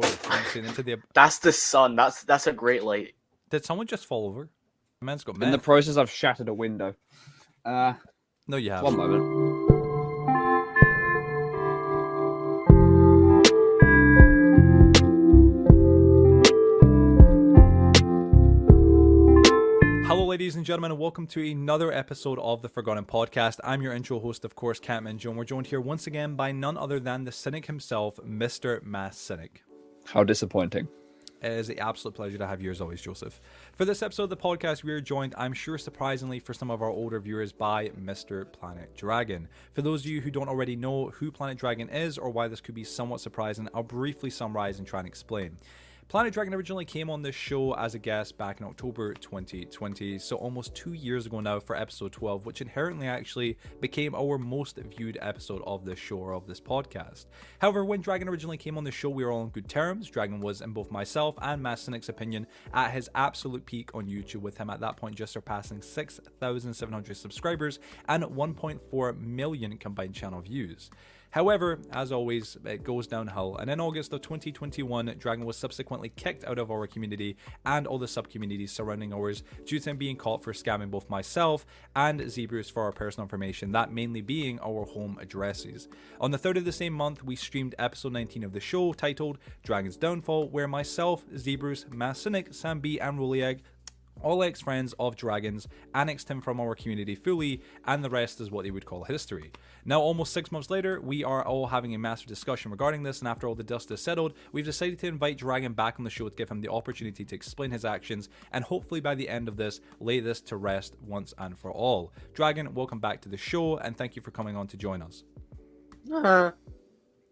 portal into the. That's the sun. That's that's a great light. Did someone just fall over? The man's got. In the process, I've shattered a window. Uh, no, you have. One moment. Hello ladies and gentlemen, and welcome to another episode of the Forgotten Podcast. I'm your intro host, of course, Catman Joe, we're joined here once again by none other than the cynic himself, Mr. Mass Cynic. How disappointing. It is an absolute pleasure to have you as always, Joseph. For this episode of the podcast, we are joined, I'm sure surprisingly for some of our older viewers, by Mr. Planet Dragon. For those of you who don't already know who Planet Dragon is or why this could be somewhat surprising, I'll briefly summarize and try and explain. Planet Dragon originally came on this show as a guest back in October 2020, so almost two years ago now for episode 12, which inherently actually became our most viewed episode of this show or of this podcast. However, when Dragon originally came on the show, we were all on good terms. Dragon was, in both myself and Mass Cynic's opinion, at his absolute peak on YouTube, with him at that point just surpassing 6,700 subscribers and 1.4 million combined channel views. However, as always, it goes downhill, and in August of 2021, Dragon was subsequently kicked out of our community and all the sub communities surrounding ours due to him being caught for scamming both myself and Zebrus for our personal information, that mainly being our home addresses. On the 3rd of the same month, we streamed episode 19 of the show titled Dragon's Downfall, where myself, Zebrus, Sam B, and Rolieg all ex friends of Dragons annexed him from our community fully, and the rest is what they would call history. Now, almost six months later, we are all having a massive discussion regarding this, and after all the dust is settled, we've decided to invite Dragon back on the show to give him the opportunity to explain his actions, and hopefully by the end of this, lay this to rest once and for all. Dragon, welcome back to the show, and thank you for coming on to join us. Uh,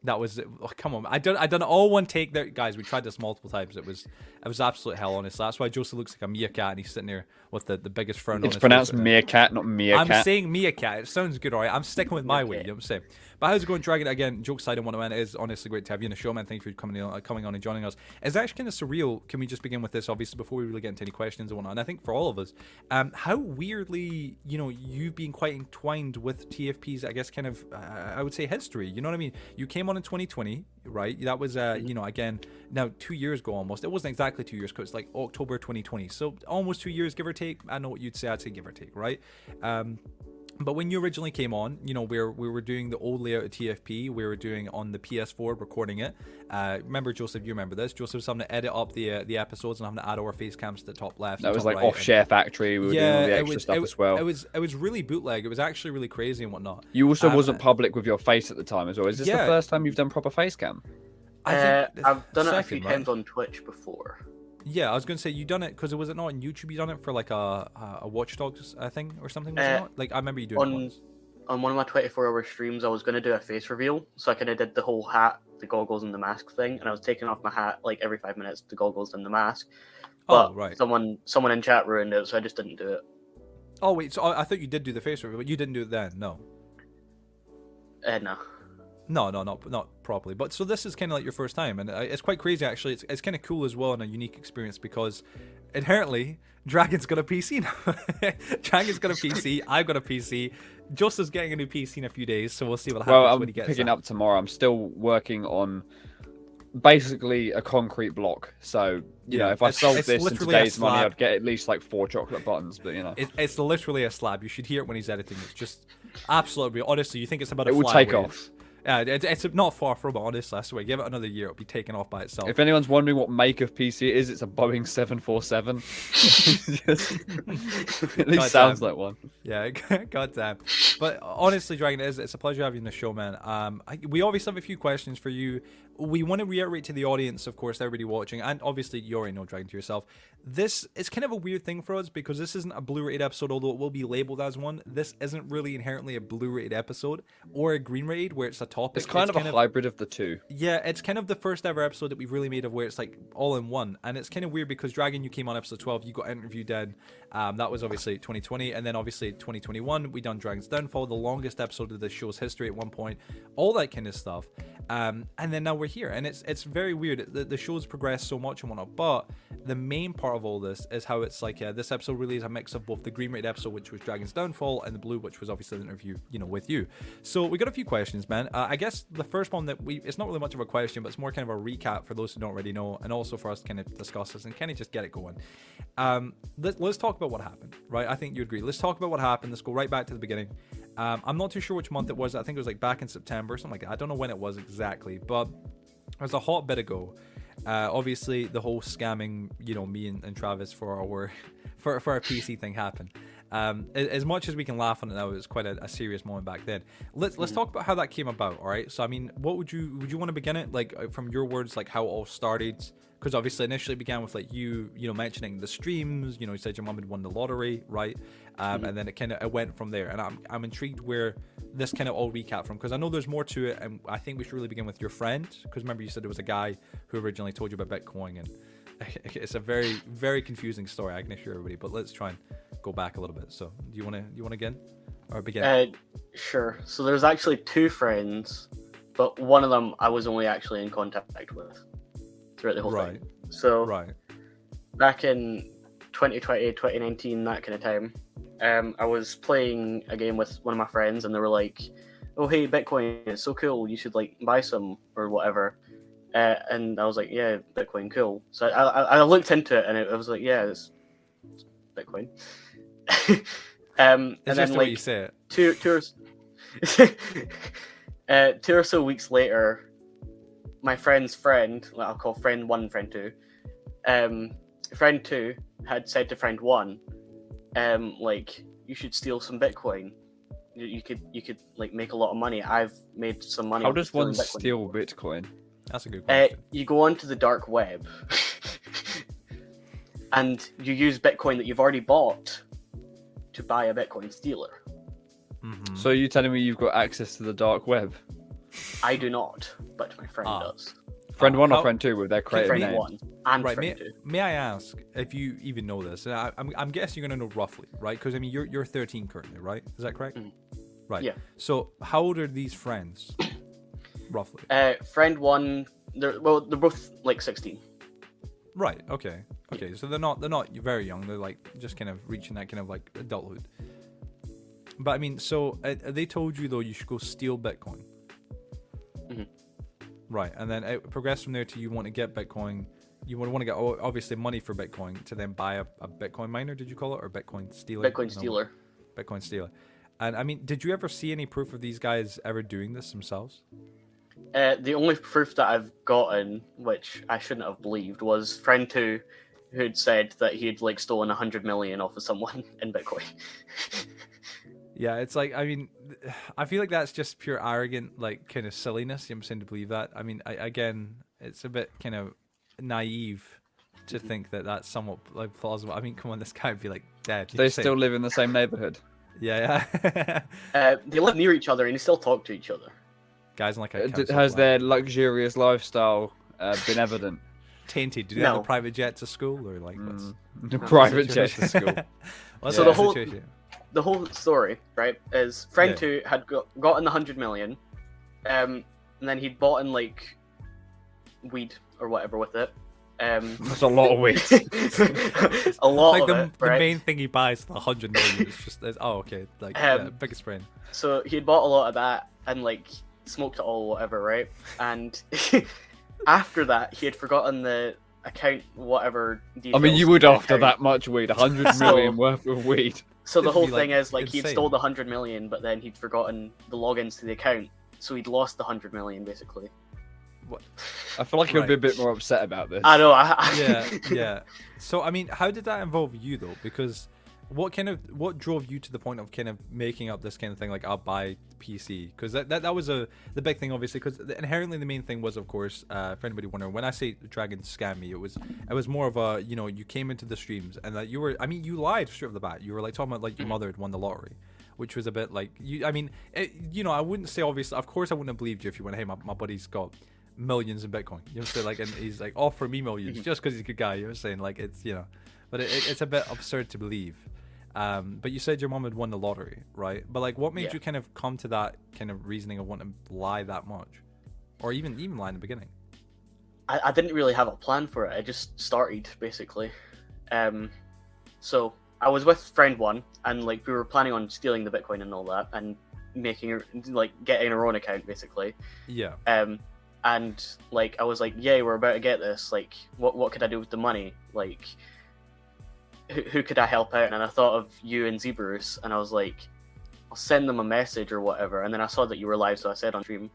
that was oh, come on. I done I done all one take there, guys. We tried this multiple times. It was it was absolute hell. Honestly, that's why Joseph looks like a meerkat and he's sitting there with the, the biggest frown. It's pronounced meerkat, not meerkat. I'm saying meerkat. It sounds good, alright. I'm sticking with my way. You know what I'm saying? But how's it going, Dragon? Again, joke aside on one it is honestly great to have you in the show, man. Thank you for coming on, coming on and joining us. It's actually kind of surreal. Can we just begin with this, obviously, before we really get into any questions and whatnot? And I think for all of us, um, how weirdly, you know, you've been quite entwined with TFP's, I guess, kind of, uh, I would say, history. You know what I mean? You came on in 2020, right? That was, uh, you know, again, now two years ago almost. It wasn't exactly two years because it's like October 2020, so almost two years, give or take. I know what you'd say. I'd say give or take, right? Um, but when you originally came on, you know, we were, we were doing the old layout of TFP. We were doing on the PS4, recording it. Uh, remember, Joseph, you remember this? Joseph was having to edit up the uh, the episodes and having to add our face cams to the top left. That was like right. off SHAREfactory. We were yeah, doing all the extra was, stuff it, as well. It was it was really bootleg. It was actually really crazy and whatnot. You also um, wasn't public with your face at the time as well. Is this yeah. the first time you've done proper face cam? I uh, I've done second, it a few times on Twitch before. Yeah, I was going to say you done it because it was it not on YouTube? You done it for like a a Watch Dogs uh, thing or something? Was uh, it not? Like I remember you doing on, it once. On one of my 24 hour streams, I was going to do a face reveal, so I kind of did the whole hat, the goggles, and the mask thing, and I was taking off my hat like every five minutes, the goggles and the mask. But oh right. Someone someone in chat ruined it, so I just didn't do it. Oh wait, so I, I thought you did do the face reveal, but you didn't do it then. No. Uh, no. No, no, not not properly. But so this is kind of like your first time, and it's quite crazy actually. It's it's kind of cool as well and a unique experience because inherently Dragon's got a PC now. Dragon's got a PC. I've got a PC. Joseph's getting a new PC in a few days, so we'll see what happens well, I'm when he gets picking that. up tomorrow. I'm still working on basically a concrete block. So you yeah, know, if I sold this in today's money, I'd get at least like four chocolate buttons. But you know, it, it's literally a slab. You should hear it when he's editing. It's just absolutely honestly. You think it's about it a will take off. Yeah, it's, it's not far from it, honestly. I swear. Give it another year, it'll be taken off by itself. If anyone's wondering what make of PC it is, it's a Boeing 747. At least God sounds damn. like one. Yeah, god damn. But honestly, Dragon, it is, it's a pleasure having you on the show, man. Um, I, we obviously have a few questions for you we want to reiterate to the audience, of course, everybody watching, and obviously you already know Dragon to yourself. This is kind of a weird thing for us because this isn't a Blu-rated episode, although it will be labeled as one. This isn't really inherently a Blu-rated episode or a green rated where it's a topic. It's kind it's of kind a of, hybrid of the two. Yeah, it's kind of the first ever episode that we've really made of where it's like all in one, and it's kind of weird because Dragon, you came on episode twelve, you got interviewed then. Um, that was obviously 2020, and then obviously 2021, we done Dragon's Downfall, the longest episode of the show's history at one point, all that kind of stuff. Um, and then now we're here, and it's it's very weird. The, the show's progressed so much and whatnot, but the main part of all this is how it's like uh, this episode really is a mix of both the green rated episode, which was Dragon's Downfall, and the blue, which was obviously the interview, you know, with you. So we got a few questions, man. Uh, I guess the first one that we it's not really much of a question, but it's more kind of a recap for those who don't already know, and also for us to kind of discuss this and kind of just get it going. Um, let, us talk about what happened, right? I think you agree. Let's talk about what happened. Let's go right back to the beginning. Um, I'm not too sure which month it was. I think it was like back in September, something like that. I don't know when it was exactly, but it was a hot bit ago. Uh, obviously, the whole scamming, you know, me and, and Travis for our for for our PC thing happened. Um, as much as we can laugh on it now, it was quite a, a, serious moment back then. Let's let's mm-hmm. talk about how that came about. All right. So I mean, what would you would you want to begin it like uh, from your words, like how it all started? Because obviously initially began with like you you know mentioning the streams. You know, you said your mom had won the lottery, right? Um, mm-hmm. And then it kind of it went from there. And I'm I'm intrigued where this kind of all recap from because I know there's more to it, and I think we should really begin with your friend because remember you said there was a guy who originally told you about Bitcoin and it's a very very confusing story. I can assure everybody, but let's try and go back a little bit. So, do you want to you want to begin or begin? Uh, sure. So there's actually two friends, but one of them I was only actually in contact with throughout the whole right. thing. So right back in 2020, 2019, that kind of time, um, I was playing a game with one of my friends, and they were like, "Oh, hey, Bitcoin, it's so cool. You should like buy some or whatever." Uh, and I was like, "Yeah, Bitcoin, cool." So I, I, I looked into it, and it, I was like, "Yeah, it's, it's Bitcoin." um, and then like you say it. two two or, uh, two or so weeks later, my friend's friend, well, I'll call friend one, friend two, um, friend two had said to friend one, um, like you should steal some Bitcoin. You, you could you could like make a lot of money. I've made some money. How does one Bitcoin. steal Bitcoin? That's a good uh, question. Uh, you go onto the dark web, and you use Bitcoin that you've already bought to buy a Bitcoin stealer. Mm-hmm. So you telling me you've got access to the dark web? I do not, but my friend ah. does. Friend one or friend two with their creative friend name? one and right, friend may, two. May I ask if you even know this? I, am I'm, I'm guessing you're going to know roughly, right? Because I mean, you're you're 13 currently, right? Is that correct? Mm. Right. Yeah. So how old are these friends, roughly? Uh, friend one, they're well, they're both like 16. Right. Okay. Okay. So they're not they're not very young. They're like just kind of reaching that kind of like adulthood. But I mean, so uh, they told you though you should go steal Bitcoin. Mm-hmm. Right, and then it progressed from there to you want to get Bitcoin. You would want to get obviously money for Bitcoin to then buy a, a Bitcoin miner. Did you call it or Bitcoin stealer? Bitcoin stealer. Bitcoin stealer. And I mean, did you ever see any proof of these guys ever doing this themselves? Uh, the only proof that I've gotten, which I shouldn't have believed, was friend two, who'd said that he'd like stolen a hundred million off of someone in Bitcoin. yeah, it's like I mean, I feel like that's just pure arrogant, like kind of silliness. I'm saying to believe that. I mean, I, again, it's a bit kind of naive to think that that's somewhat like plausible. I mean, come on, this guy would be like dead. They still live in the same neighborhood. Yeah, yeah. uh, they live near each other and they still talk to each other. Guys, like a uh, has their luxurious lifestyle uh, been evident? Tainted? Do they no. have a private jet to school or like what's mm. private jet to school? well, so the whole situation? The whole story, right, is friend yeah. two had got, gotten the hundred million, um, and then he'd bought in like weed or whatever with it. Um, That's a lot of weed. a lot like of the, it. Right? The main thing he buys, the hundred million, is just oh okay, like um, yeah, biggest brain. So he'd bought a lot of that and like smoked it all, whatever, right? And after that, he had forgotten the account, whatever. I mean, you would after that much weed, a hundred million worth of weed. So the whole thing like, is like insane. he'd stole the hundred million, but then he'd forgotten the logins to the account, so he'd lost the hundred million basically. What? I feel like he would be a bit more upset about this. I know. I, I... yeah, yeah. So I mean, how did that involve you though? Because what kind of what drove you to the point of kind of making up this kind of thing like I'll buy PC because that, that that was a the big thing obviously because inherently the main thing was of course uh, for anybody wondering when I say Dragon scam me it was it was more of a you know you came into the streams and that you were I mean you lied straight off the bat. You were like talking about like your mother had won the lottery which was a bit like you I mean it, you know I wouldn't say obviously of course I wouldn't have believed you if you went hey my, my buddy's got millions in Bitcoin. You know like and he's like offer me millions just because he's a good guy. You know saying? Like it's you know but it, it's a bit absurd to believe um, but you said your mom had won the lottery, right? But like, what made yeah. you kind of come to that kind of reasoning of wanting to lie that much, or even even lie in the beginning? I, I didn't really have a plan for it. I just started basically. Um, so I was with friend one, and like we were planning on stealing the Bitcoin and all that, and making her like getting her own account basically. Yeah. Um, and like I was like, "Yay, we're about to get this. Like, what what could I do with the money? Like, who, who could I help out?" And I thought of you and Zebrus, and I was like, "I'll send them a message or whatever." And then I saw that you were live, so I said on stream,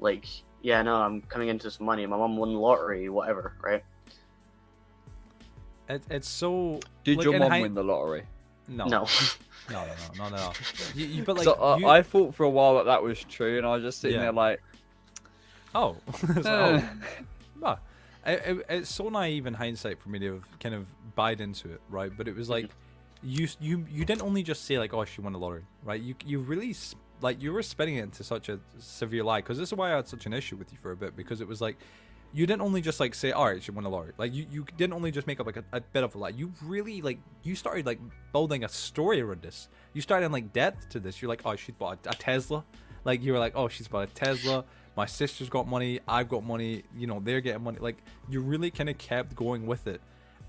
like, "Yeah, no, I'm coming into some money. My mom won the lottery, whatever, right?" It, it's so. Did like, your mom hi- win the lottery? No. No. No, no, no, no, no. You, you, but like, so uh, you... I thought for a while that that was true, and I was just sitting Yeah. there like, oh, like, eh. oh. Nah. It, it- it's so naive in hindsight for me to have kind of buyed into it, right? But it was like mm-hmm. you you you didn't only just say like, oh, she won the lottery, right? You you really like you were spinning it into such a severe lie because this is why I had such an issue with you for a bit because it was like you didn't only just like say, all right, she won the lottery. Like you, you didn't only just make up like a, a bit of a lie. You really like you started like building a story around this. You started like depth to this. You're like, oh, she bought a, a Tesla. Like you were like, oh, she's bought a Tesla. My sister's got money. I've got money. You know, they're getting money. Like you really kind of kept going with it.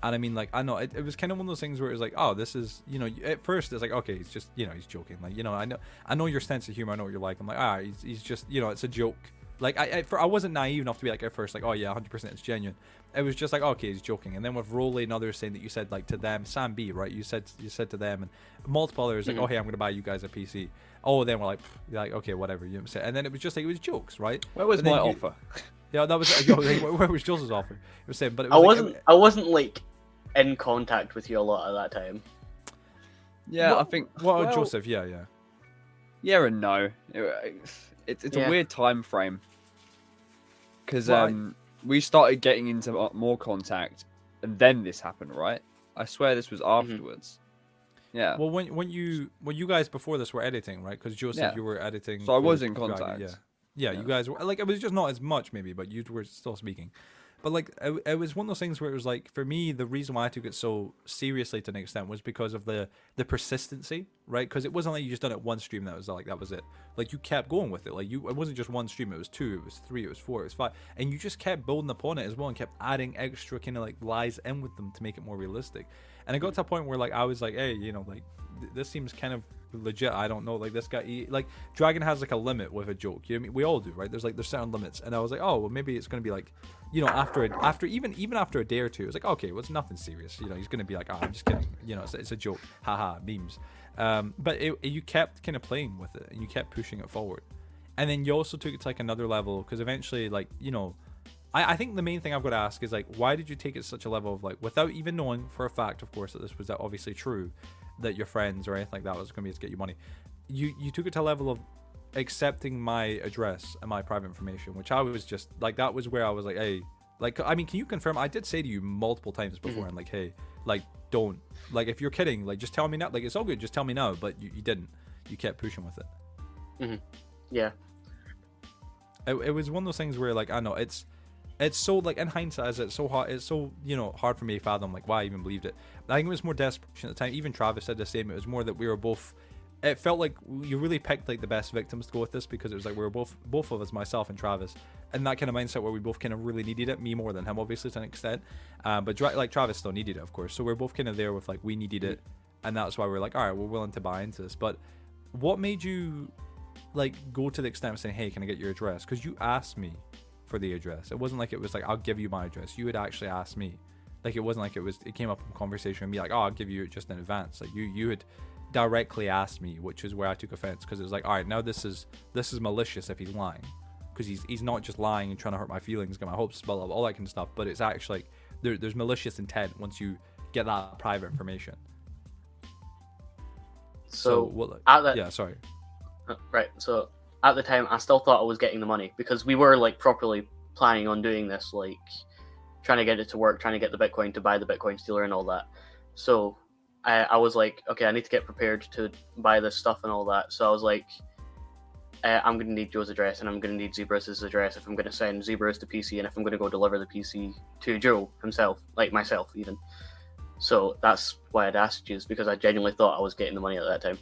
And I mean, like, I know it, it was kind of one of those things where it was like, oh, this is, you know, at first it's like, okay, he's just, you know, he's joking. Like, you know, I know, I know your sense of humor. I know what you're like. I'm like, ah, he's, he's just, you know, it's a joke. Like, I, I, for, I wasn't naive enough to be like at first, like, oh yeah, 100% it's genuine. It was just like, okay, he's joking. And then with Rolly and others saying that you said like to them, Sam B, right? You said, you said to them and multiple others like, Mhm. oh hey, I'm gonna buy you guys a PC. Oh, then we're like, like, okay, whatever. You know what I'm saying? And then it was just like it was jokes, right? where was But my you- offer? Yeah, that was uh, yo, like, where, where was Joseph's offer? It was saying, but it was I like, wasn't. I wasn't like in contact with you a lot at that time. Yeah, What- I think. Well, well, Joseph, yeah, yeah. Yeah and no. It- It's it's Yeah. a weird time frame because Well, I- um, we started getting into uh, more contact, and then this happened, right? I swear this was mm-hmm. afterwards. Yeah. Well, when when you when you guys before this were editing, right? Because Joseph, Yeah. you were editing. So I was in contact. Yeah. yeah, Yeah. You guys were like it was just not as much maybe, but you were still speaking. But like it, it was one of those things where it was like for me the reason why I took it so seriously to an extent was because of the the persistency, right? Because it wasn't like you just done it one stream that was like that was it. Like you kept going with it. Like you it wasn't just one stream. It was two. It was three. It was four. It was five. And you just kept building upon it as well and kept adding extra kind of like lies in with them to make it more realistic. And it got to a point where like I was like, hey, you know, like th- this seems kind of legit. I don't know, like this guy, he, like Dragon has like a limit with a joke. You know I mean? We all do, right? There's like there's certain limits, and I was like, oh, well, maybe it's gonna be like, you know, after a, after even even after a day or two, it's like, okay, well, it's nothing serious. You know, he's gonna be like, oh, I'm just kidding. You know, it's, it's a joke, haha, memes. Um, but it, it- you kept kind of playing with it, and you kept pushing it forward, and then you also took it to like another level because eventually, like you know. I, I think the main thing I've got to ask is like, why did you take it to such a level of like, without even knowing for a fact, of course, that this was uh, obviously true, that your friends or anything like that was going to be to get you money. You you took it to a level of accepting my address and my private information, which I was just like, that was where I was like, hey, like, I mean, can you confirm? I did say to you multiple times mm-hmm. before, and like, hey, like, don't, like, if you're kidding, like, just tell me now. Like, it's all good, just tell me now. But you, you didn't. You kept pushing with it. Mm-hmm. Yeah. it, it was one of those things where like I know it's it's so like in hindsight is it's so hard it's so you know hard for me to fathom like why I even believed it. I think it was more desperation at the time. Even Travis said the same. It was more that we were both. It felt like you really picked like the best victims to go with this because it was like we were both both of us, myself and Travis, and that kind of mindset where we both kind of really needed it. Me more than him, obviously to an extent, um, but like Travis still needed it, of course. So we're both kind of there with like we needed it, and that's why we're like, all right, we're willing to buy into this. But what made you like go to the extent of saying, "Hey, can I get your address?" Because you asked me for the address. It wasn't like it was like I'll give you my address. You would actually ask me. Like it wasn't like it was. It came up in conversation with me like, "Oh, I'll give you it just in advance." Like you, you had directly asked me, which is where I took offense because it was like, "All right, now this is this is malicious if he's lying." Because he's, he's not just lying and trying to hurt my feelings, get my hopes, blah, blah, blah, all that kind of stuff. But it's actually like there, there's malicious intent once you get that private information. So, what? at that, yeah, sorry. Uh, Right. So at the time, I still thought I was getting the money because we were like properly planning on doing this, like trying to get it to work, trying to get the Bitcoin to buy the Bitcoin stealer and all that. So I, I was like, okay, I need to get prepared to buy this stuff and all that. So I was like, uh, I'm gonna need Joe's address and I'm gonna need Zebrus's address if I'm gonna send Zebrus to PC and if I'm gonna go deliver the PC to Joe himself, like myself even. So that's why I'd asked you, is because I genuinely thought I was getting the money at that time.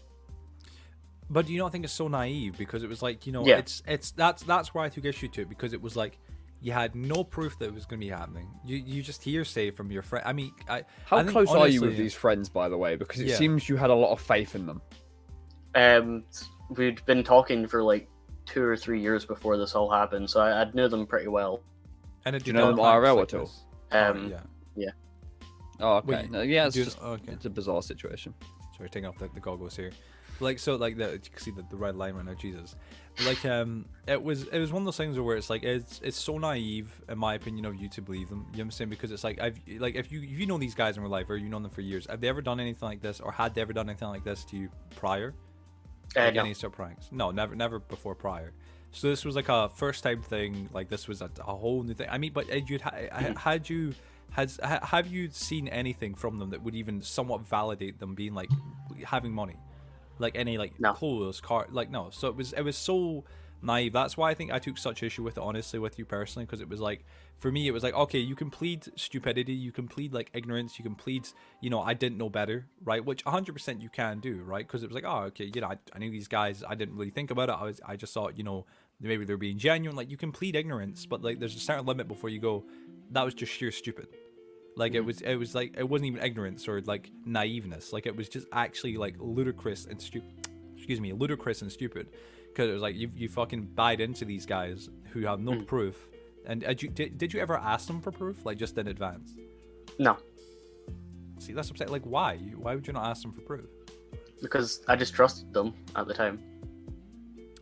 But do you not think it's so naive? Because it was like, you know, Yeah. it's it's that's that's why I took issue to it because it was like you had no proof that it was going to be happening. You you just hearsay from your friend. I mean, I How I think close are you with these friends, by the way? Because it Yeah. seems you had a lot of faith in them. Um, we'd been talking for like two or three years before this all happened, so I, I knew them pretty well. And did you know them IRL at all? Um, yeah. Yeah. Oh, okay. Wait, no, yeah, it's just okay. it's a bizarre situation. Sorry, taking off the, the goggles here. Like so, like the you can see the, the red line right now. Jesus, like um, it was it was one of those things where it's like it's it's so naive in my opinion of you to believe them. You know what I'm saying? Because it's like I've like if you if you know these guys in real life or you know them for years, have they ever done anything like this or had they ever done anything like this to you prior? Uh, like no. any sort of pranks? No, never never before prior. So this was like a first time thing. Like this was a, a whole new thing. I mean, but you'd had had you has have you seen anything from them that would even somewhat validate them being like having money, like any like no. clothes, car, like no. So it was it was so naive. That's why I think I took such issue with it, honestly, with you personally, because it was like, for me, it was like, okay, you can plead stupidity, you can plead like ignorance, you can plead, you know, I didn't know better, right? Which 100% you can do, right? Because it was like, oh, okay, you know, I, I knew these guys, I didn't really think about it. I was, I just thought, you know, maybe they're being genuine. Like you can plead ignorance, but like there's a certain limit before you go, that was just sheer stupid. Like it mm-hmm. was, it was like it wasn't even ignorance or like naiveness. Like it was just actually like ludicrous and stupid. Excuse me, ludicrous and stupid because it was like you you fucking buyed into these guys who have no mm. proof. And did you, did, did you ever ask them for proof, like just in advance? No. See, that's upset. Like, why? Why would you not ask them for proof? Because I just trusted them at the time.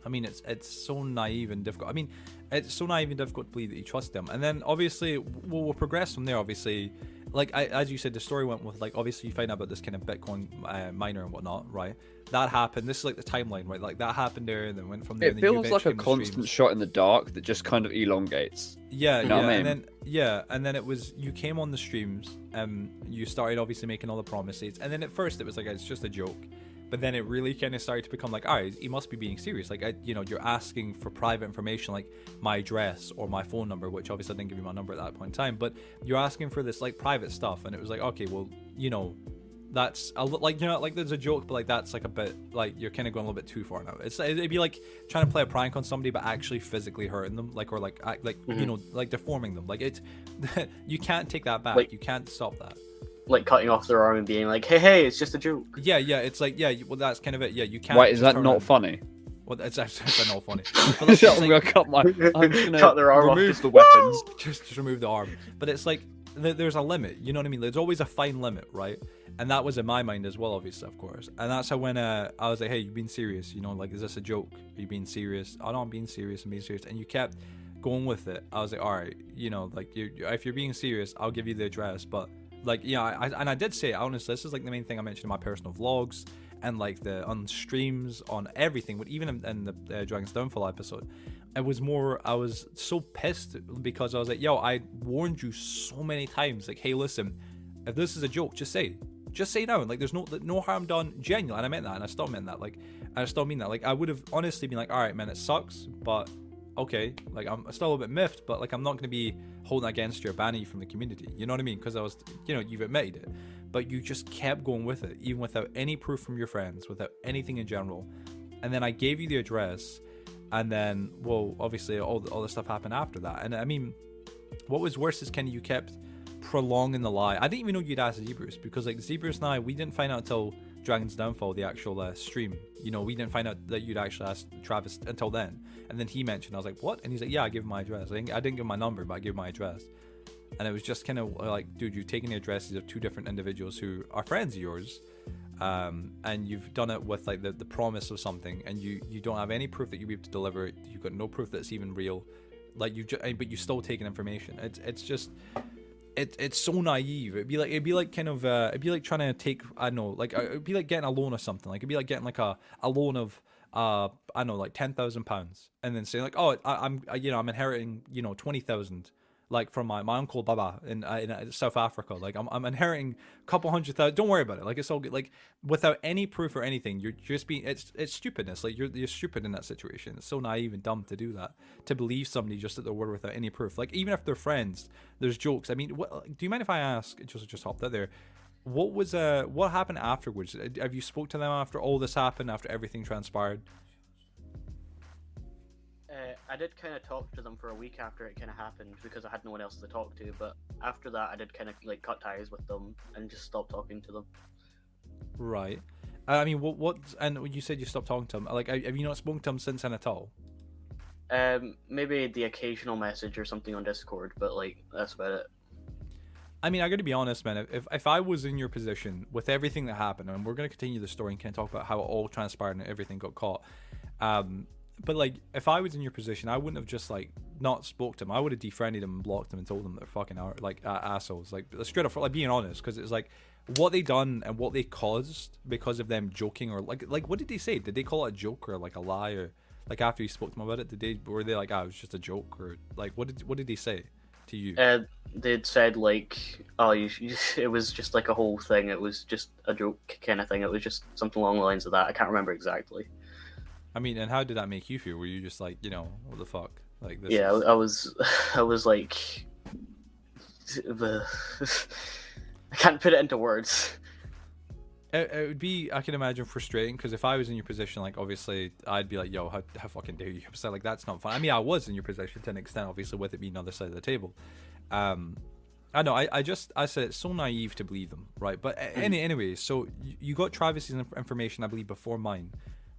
I mean, it's it's so naive and difficult. I mean, it's so naive and difficult to believe that you trust them. And then obviously, we'll, we'll progress from there. Obviously, like I, as you said, the story went with like obviously you find out about this kind of Bitcoin uh, miner and whatnot, right? That happened. This is like the timeline, right? Like that happened there, and then went from there. It feels like a constant shot in the dark that just kind of elongates. Yeah, you know yeah, I mean? and then yeah, and then it was you came on the streams, um, you started obviously making all the promises, and then at first it was like it's just a joke but then it really kind of started to become like, all right, he must be being serious. Like, I, you know, you're asking for private information, like my address or my phone number, which obviously I didn't give you my number at that point in time, but you're asking for this like private stuff, and it was like, okay, well, you know, that's a, like you know, like there's a joke, but like that's like a bit like you're kind of going a little bit too far now. It's it'd be like trying to play a prank on somebody, but actually physically hurting them, like or like like mm-hmm. you know, like deforming them. Like it, you can't take that back. Like, you can't stop that like cutting off their arm and being like, "Hey, hey, it's just a joke." Yeah, yeah, it's like, yeah, well, that's kind of it. Yeah, you can't. Why is that not funny? Well, it's actually not funny. But like, I'm gonna cut my. I'm gonna cut their arm remove off. the weapons. just, just remove the arm. But it's like there's a limit. You know what I mean? There's always a fine limit, right? And that was in my mind as well, obviously, of course. And that's how when uh, I was like, "Hey, you've been serious? You know, like, is this a joke? Are you being serious? I oh, know I'm being serious. I'm being serious." And you kept going with it. I was like, "All right, you know, like, you if you're being serious, I'll give you the address, but." Like yeah I, and i did say honestly this is like the main thing i mentioned in my personal vlogs and like the on streams on everything but even in, in the uh, dragon's downfall episode it was more i was so pissed because i was like yo i warned you so many times like hey listen if this is a joke just say just say no like there's no no harm done genuine and i meant that and i still meant that like i still mean that. Like i would have honestly been like all right man it sucks but okay, like I'm still a little bit miffed, but like I'm not going to be holding against you from the community. You know what I mean? Because I was, you know, you've admitted it, but you just kept going with it, even without any proof from your friends, without anything in general. And then I gave you the address, and then, well, obviously all the, all the stuff happened after that. And I mean, what was worse is of you kept prolonging the lie. I didn't even know you'd asked Zebrus because like Zebrus and I, we didn't find out until Dragon's Downfall, the actual uh, stream. You know, we didn't find out that you'd actually asked Travis until then. And then he mentioned, I was like, what? And he's like, yeah, I give him my address. I didn't, I didn't give him my number, but I gave him my address. And it was just kind of like, dude, you've taken the addresses of two different individuals who are friends of yours. Um, and you've done it with like the, the promise of something, and you you don't have any proof that you'll be able to deliver it. You've got no proof that it's even real. Like you, just, but you still taking information. It's it's just it, it's so naive. It'd be like it'd be like kind of uh, it'd be like trying to take I don't know like uh, it'd be like getting a loan or something. Like it'd be like getting like a, a loan of uh I don't know like ten thousand pounds and then saying like oh I, am you know I'm inheriting you know twenty thousand like from my, my uncle Baba in uh, in uh, South Africa. Like I'm I'm inheriting a couple hundred thousand. Don't worry about it. Like it's all good. Like without any proof or anything, you're just being it's it's stupidness. Like you're you're stupid in that situation. It's so naive and dumb to do that. To believe somebody just at their word without any proof. Like even if they're friends, there's jokes. I mean, what, do you mind if I ask? Just just hopped out there. What was uh what happened afterwards? Have you spoke to them after all this happened? After everything transpired? Uh, I did kind of talk to them for a week after it kind of happened because I had no one else to talk to. But after that, I did kind of like cut ties with them and just stopped talking to them. Right. I mean, what? What? And you said you stopped talking to them. Like, have you not spoken to them since then at all? Um, maybe the occasional message or something on Discord, but like that's about it. I mean, I got to be honest, man. If if I was in your position with everything that happened, and we're gonna continue the story and kind of talk about how it all transpired and everything got caught. Um, but like, if I was in your position, I wouldn't have just like not spoke to him. I would have defriended him and blocked him and told them they're fucking like uh, assholes. Like straight up, like being honest, because it's like what they done and what they caused because of them joking or like like what did they say? Did they call it a joke or like a lie or like after you spoke to them about it? Did they were they like, ah, oh, it was just a joke or like what did what did they say to you? Uh, they'd said like, oh, you, you, it was just like a whole thing. It was just a joke kind of thing. It was just something along the lines of that. I can't remember exactly. I mean, and how did that make you feel? Were you just like, you know, what the fuck? Like this? Yeah, is... I was, I was like, the, I can't put it into words. It, it would be, I can imagine, frustrating because if I was in your position, like obviously, I'd be like, "Yo, how, how fucking dare you?" So like, that's not fun. I mean, I was in your position to an extent, obviously, with it being other side of the table. Um, I know. I, I just I said it's so naive to believe them, right? But mm-hmm. any anyway, so you, you got Travis's information, I believe, before mine.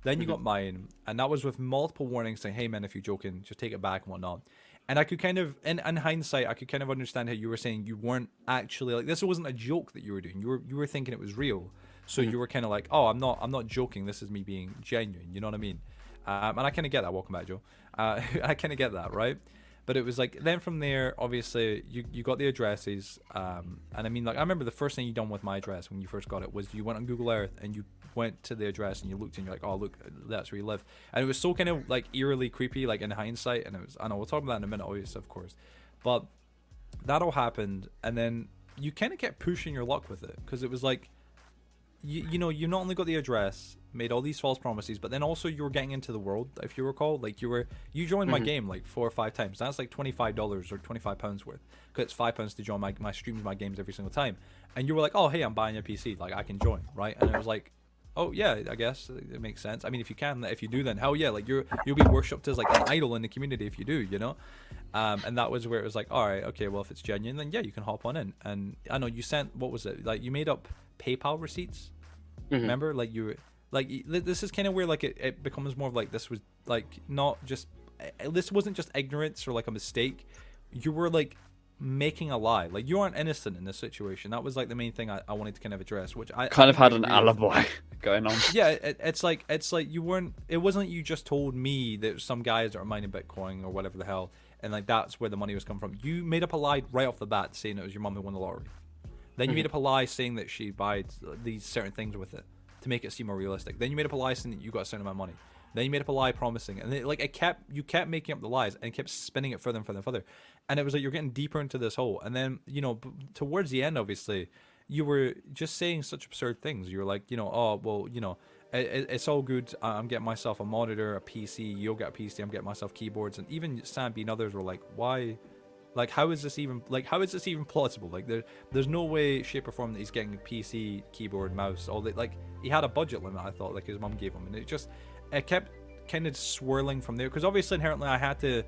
Then you mm-hmm. got mine, and that was with multiple warnings saying, "Hey man, if you're joking, just take it back and whatnot." And I could kind of, in, in hindsight, I could kind of understand how you were saying you weren't actually like this wasn't a joke that you were doing. You were you were thinking it was real. So mm-hmm. you were kind of like, oh, I'm not, I'm not joking. This is me being genuine. You know what I mean? Um, and I kind of get that. Welcome back, Joe. Uh, I kind of get that, right? But it was like then from there, obviously you, you got the addresses, um, and I mean like I remember the first thing you done with my address when you first got it was you went on Google Earth and you went to the address and you looked and you're like, oh look, that's where you live, and it was so kind of like eerily creepy, like in hindsight, and it was I know we'll talk about that in a minute, obviously, of course, but that all happened, and then you kind of kept pushing your luck with it because it was like you, you know, you not only got the address, made all these false promises, but then also you were getting into the world, if you recall. Like you were, you joined mm-hmm. my game like four or five times. That's like twenty five dollars or twenty five pounds worth, because it's five pounds to join my my streams, my games every single time. And you were like, oh hey, I'm buying a PC, like I can join, right? And it was like, oh yeah, I guess it makes sense. I mean, if you can, if you do, then hell yeah, like you're you'll be worshipped as like an idol in the community if you do, you know. Um, and that was where it was like, all right, okay, well if it's genuine, then yeah, you can hop on in. And I know you sent what was it like? You made up PayPal receipts Mm-hmm. Remember, like you, like this is kind of where like it, it becomes more of like this was like not just eh, this wasn't just ignorance or like a mistake. You were like making a lie. Like you aren't innocent in this situation. That was like the main thing I, I wanted to kind of address, which I kind I of had an alibi going on. Yeah, it, it's like it's like you weren't. It wasn't like you just told me that some guys that are mining Bitcoin or whatever the hell, and like that's where the money was coming from. You made up a lie right off the bat saying it was your mom who won the lottery. Then you mm-hmm. made up a lie saying that she buys these certain things with it to make it seem more realistic. Then you made up a lie saying that you got a certain amount of money. Then you made up a lie promising, and it, like it kept you kept making up the lies and kept spinning it further and further and further, and it was like you're getting deeper into this hole. And then you know towards the end, obviously, you were just saying such absurd things. You were like, you know, oh well, you know, it, it's all good. I'm getting myself a monitor, a PC. You'll get a PC. I'm getting myself keyboards, and even Sam and others were like, why? Like, how is this even like how is this even plausible? Like, there, there's no way, shape, or form that he's getting a PC, keyboard, mouse, all that. Like, he had a budget limit. I thought, like his mom gave him, and it just it kept kind of swirling from there. Because obviously, inherently, I had to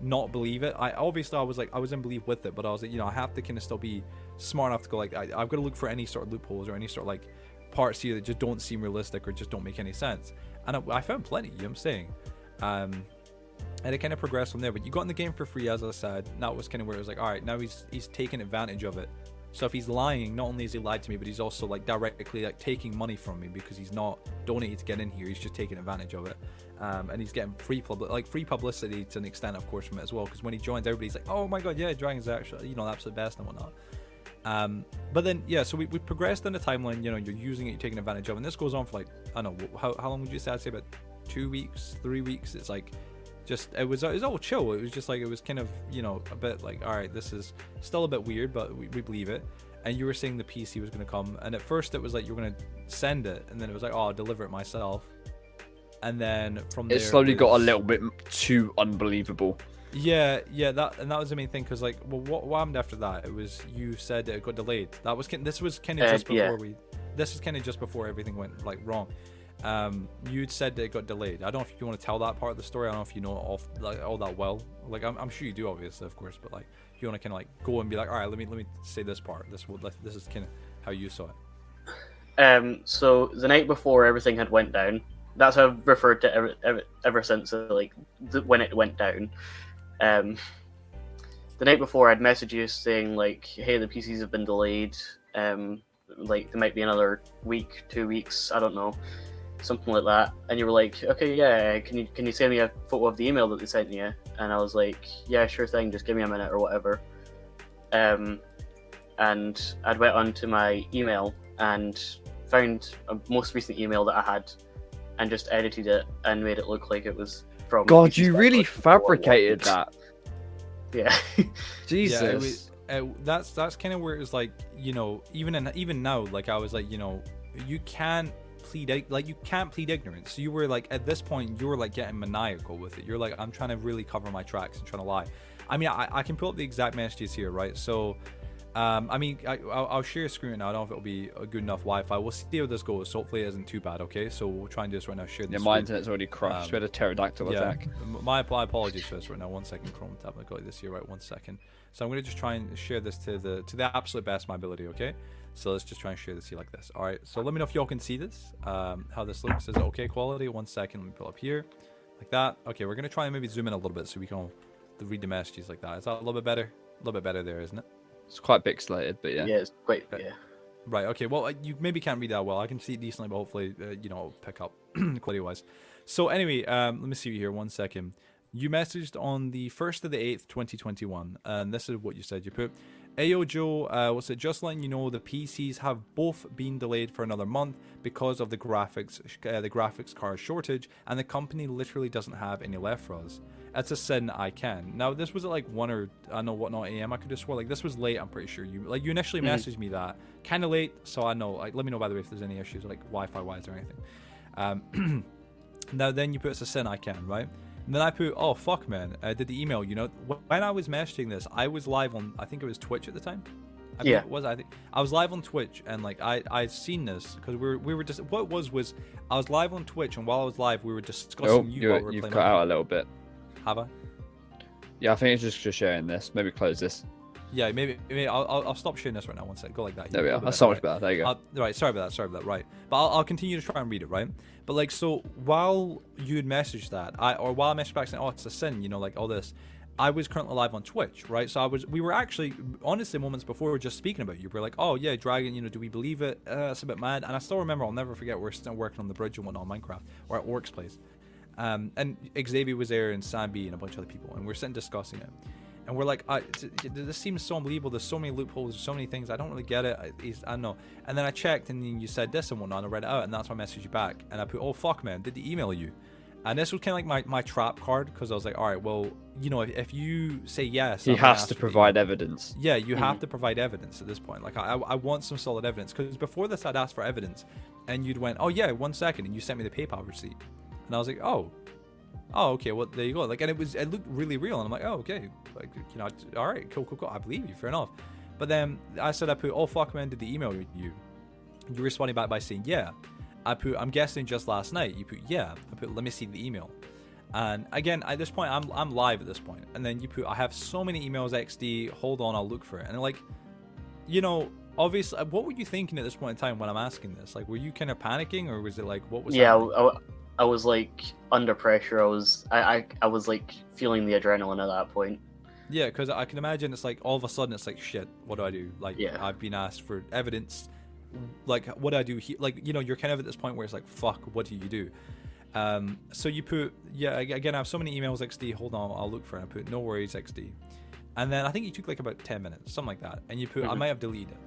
not believe it. I obviously I was like I was in belief with it, but I was like, you know, I have to kind of still be smart enough to go like I, I've got to look for any sort of loopholes or any sort of like parts here that just don't seem realistic or just don't make any sense. And I, I found plenty. You know what I'm saying. Um, and it kind of progressed from there. But you got in the game for free, as I said. And that was kind of where it was like, all right, now he's he's taking advantage of it. So if he's lying, not only has he lied to me, but he's also like directly like taking money from me because he's not donating to get in here. He's just taking advantage of it, um, and he's getting free public like free publicity to an extent, of course, from it as well. Because when he joins, everybody's like, "Oh my god, yeah, Dragon's actually you know the absolute best and whatnot." Um, but then yeah, so we, we progressed in the timeline. You know, you're using it, you're taking advantage of, and this goes on for like I don't know how how long would you say? I'd say about two weeks, three weeks. It's like just it was it was all chill. It was just like it was kind of you know a bit like all right, this is still a bit weird, but we, we believe it. And you were saying the PC was going to come, and at first it was like you were going to send it, and then it was like oh, I'll deliver it myself. And then from there, it slowly got a little bit too unbelievable. Yeah, yeah, that and that was the main thing because like, well, what, what happened after that? It was you said it got delayed. That was this was kind of uh, just before yeah. we. This is kind of just before everything went like wrong. Um, you'd said that it got delayed. I don't know if you want to tell that part of the story. I don't know if you know it all like all that well. Like I'm, I'm sure you do, obviously, of course. But like, you want to kind of like go and be like, all right, let me let me say this part. This would this is kind of how you saw it. Um, so the night before everything had went down, that's how I've referred to ever ever, ever since uh, like when it went down. Um, the night before, I'd messaged you saying like, "Hey, the PCs have been delayed. Um, like there might be another week, two weeks. I don't know, something like that." And you were like, "Okay, yeah. Can you can you send me a photo of the email that they sent you?" And I was like, "Yeah, sure thing. Just give me a minute or whatever." Um, and I'd went onto my email and found a most recent email that I had, and just edited it and made it look like it was from. God, you really fabricated that. Yeah. Jesus. Yeah, it was, uh, that's that's kind of where it was like you know even in, even now like I was like you know you can't plead like you can't plead ignorance. So You were like at this point you were like getting maniacal with it. You're like I'm trying to really cover my tracks and trying to lie. I mean I, I can pull up the exact messages here, right? So um, I mean, I, will share a screen now. I don't know if it'll be a good enough Wi-Fi. We'll see how this goes. Hopefully, it isn't too bad. Okay, so we'll try and do this right now. Share. Yeah, my internet's already crashed. Um, we had a pterodactyl yeah, attack. My, my apologies for this right now. One second, Chrome tab. I got this here. Right, one second. So I'm going to just try and share this to the to the absolute best of my ability. Okay. So let's just try and share this here like this. All right. So let me know if y'all can see this. Um, how this looks. Is it okay quality? One second. Let me pull up here, like that. Okay. We're going to try and maybe zoom in a little bit so we can read the messages like that. Is that a little bit better? A little bit better there, isn't it? It's quite pixelated, but yeah. Yeah, it's quite yeah. Right. Okay. Well, you maybe can't read that well. I can see it decently, but hopefully, uh, you know, pick up quality wise. So anyway, um, let me see you here. One second. You messaged on the first of the eighth, twenty twenty one, and this is what you said. You put, Ayo Joe, uh, what's it? Just letting you know, the PCs have both been delayed for another month because of the graphics, uh, the graphics card shortage, and the company literally doesn't have any left for us. That's a sin I can. Now this was at like one or I don't know what not a.m. I could have swore like this was late. I'm pretty sure you like you initially mm-hmm. messaged me that kind of late, so I know. Like let me know by the way if there's any issues like Wi-Fi wise or anything. Um, now then you put it's a sin I can right. And then I put, oh fuck, man, I did the email. You know, when I was messaging this, I was live on, I think it was Twitch at the time. I yeah, was I think I was live on Twitch and like I I seen this because we were we were just what was was I was live on Twitch and while I was live we were discussing oh, you. you you've cut out a little bit. Have I? Yeah, I think it's just just sharing this. Maybe close this. Yeah, maybe, maybe I'll, I'll, I'll stop sharing this right now. One second, go like that. There we are. That's so much better. There you go. right, sorry about that. Sorry about that. Right, but I'll, I'll continue to try and read it. Right, but like so, while you had messaged that, I or while I messaged back saying, "Oh, it's a sin," you know, like all this. I was currently live on Twitch, right? So I was, we were actually, honestly, moments before we were just speaking about you. We are like, oh yeah, Dragon, you know, do we believe it? Uh, it's a bit mad. And I still remember, I'll never forget, we are still working on the bridge and whatnot on Minecraft or at Orcs Place. Um, and Xavier was there and Sam B and a bunch of other people, and we are sitting discussing it. And we're like, I, this seems so unbelievable. There's so many loopholes, there's so many things. I don't really get it. I, I don't know. And then I checked, and then you said this and whatnot. And I read it out, and that's why I messaged you back. And I put, oh fuck, man, did he email you? And this was kind of like my, my trap card because I was like, all right, well, you know, if, if you say yes, he I'm has to provide evidence. Yeah, you mm-hmm. have to provide evidence at this point. Like, I, I want some solid evidence because before this, I'd asked for evidence, and you'd went, oh yeah, one second, and you sent me the PayPal receipt, and I was like, oh, oh, okay, well, there you go. Like, and it was, it looked really real. And I'm like, oh, okay. Like, you know, all right, cool, cool, cool. I believe you, fair enough. But then I said, I put, oh, fuck, man, did the email you? You responded back by saying, yeah. I put, I'm guessing just last night. You put, yeah. I put, let me see the email. And again, at this point, I'm, I'm live at this point. And then you put, I have so many emails, XD. Hold on, I'll look for it. And like, you know, obviously, uh, what were you thinking at this point in time when I'm asking this? Like, were you kind of panicking, or was it like, what was? Yeah, I, I was like under pressure. I was I, I, I was like feeling the adrenaline at that point. Yeah, because I can imagine it's like all of a sudden it's like shit. What do I do? Like yeah. I've been asked for evidence. Like what do I do here? Like you know you're kind of at this point where it's like fuck. What do you do? Um, so you put yeah again I have so many emails XD. Hold on, I'll look for it. I put no worries XD, and then I think you took like about ten minutes, something like that, and you put mm-hmm. I might have deleted it.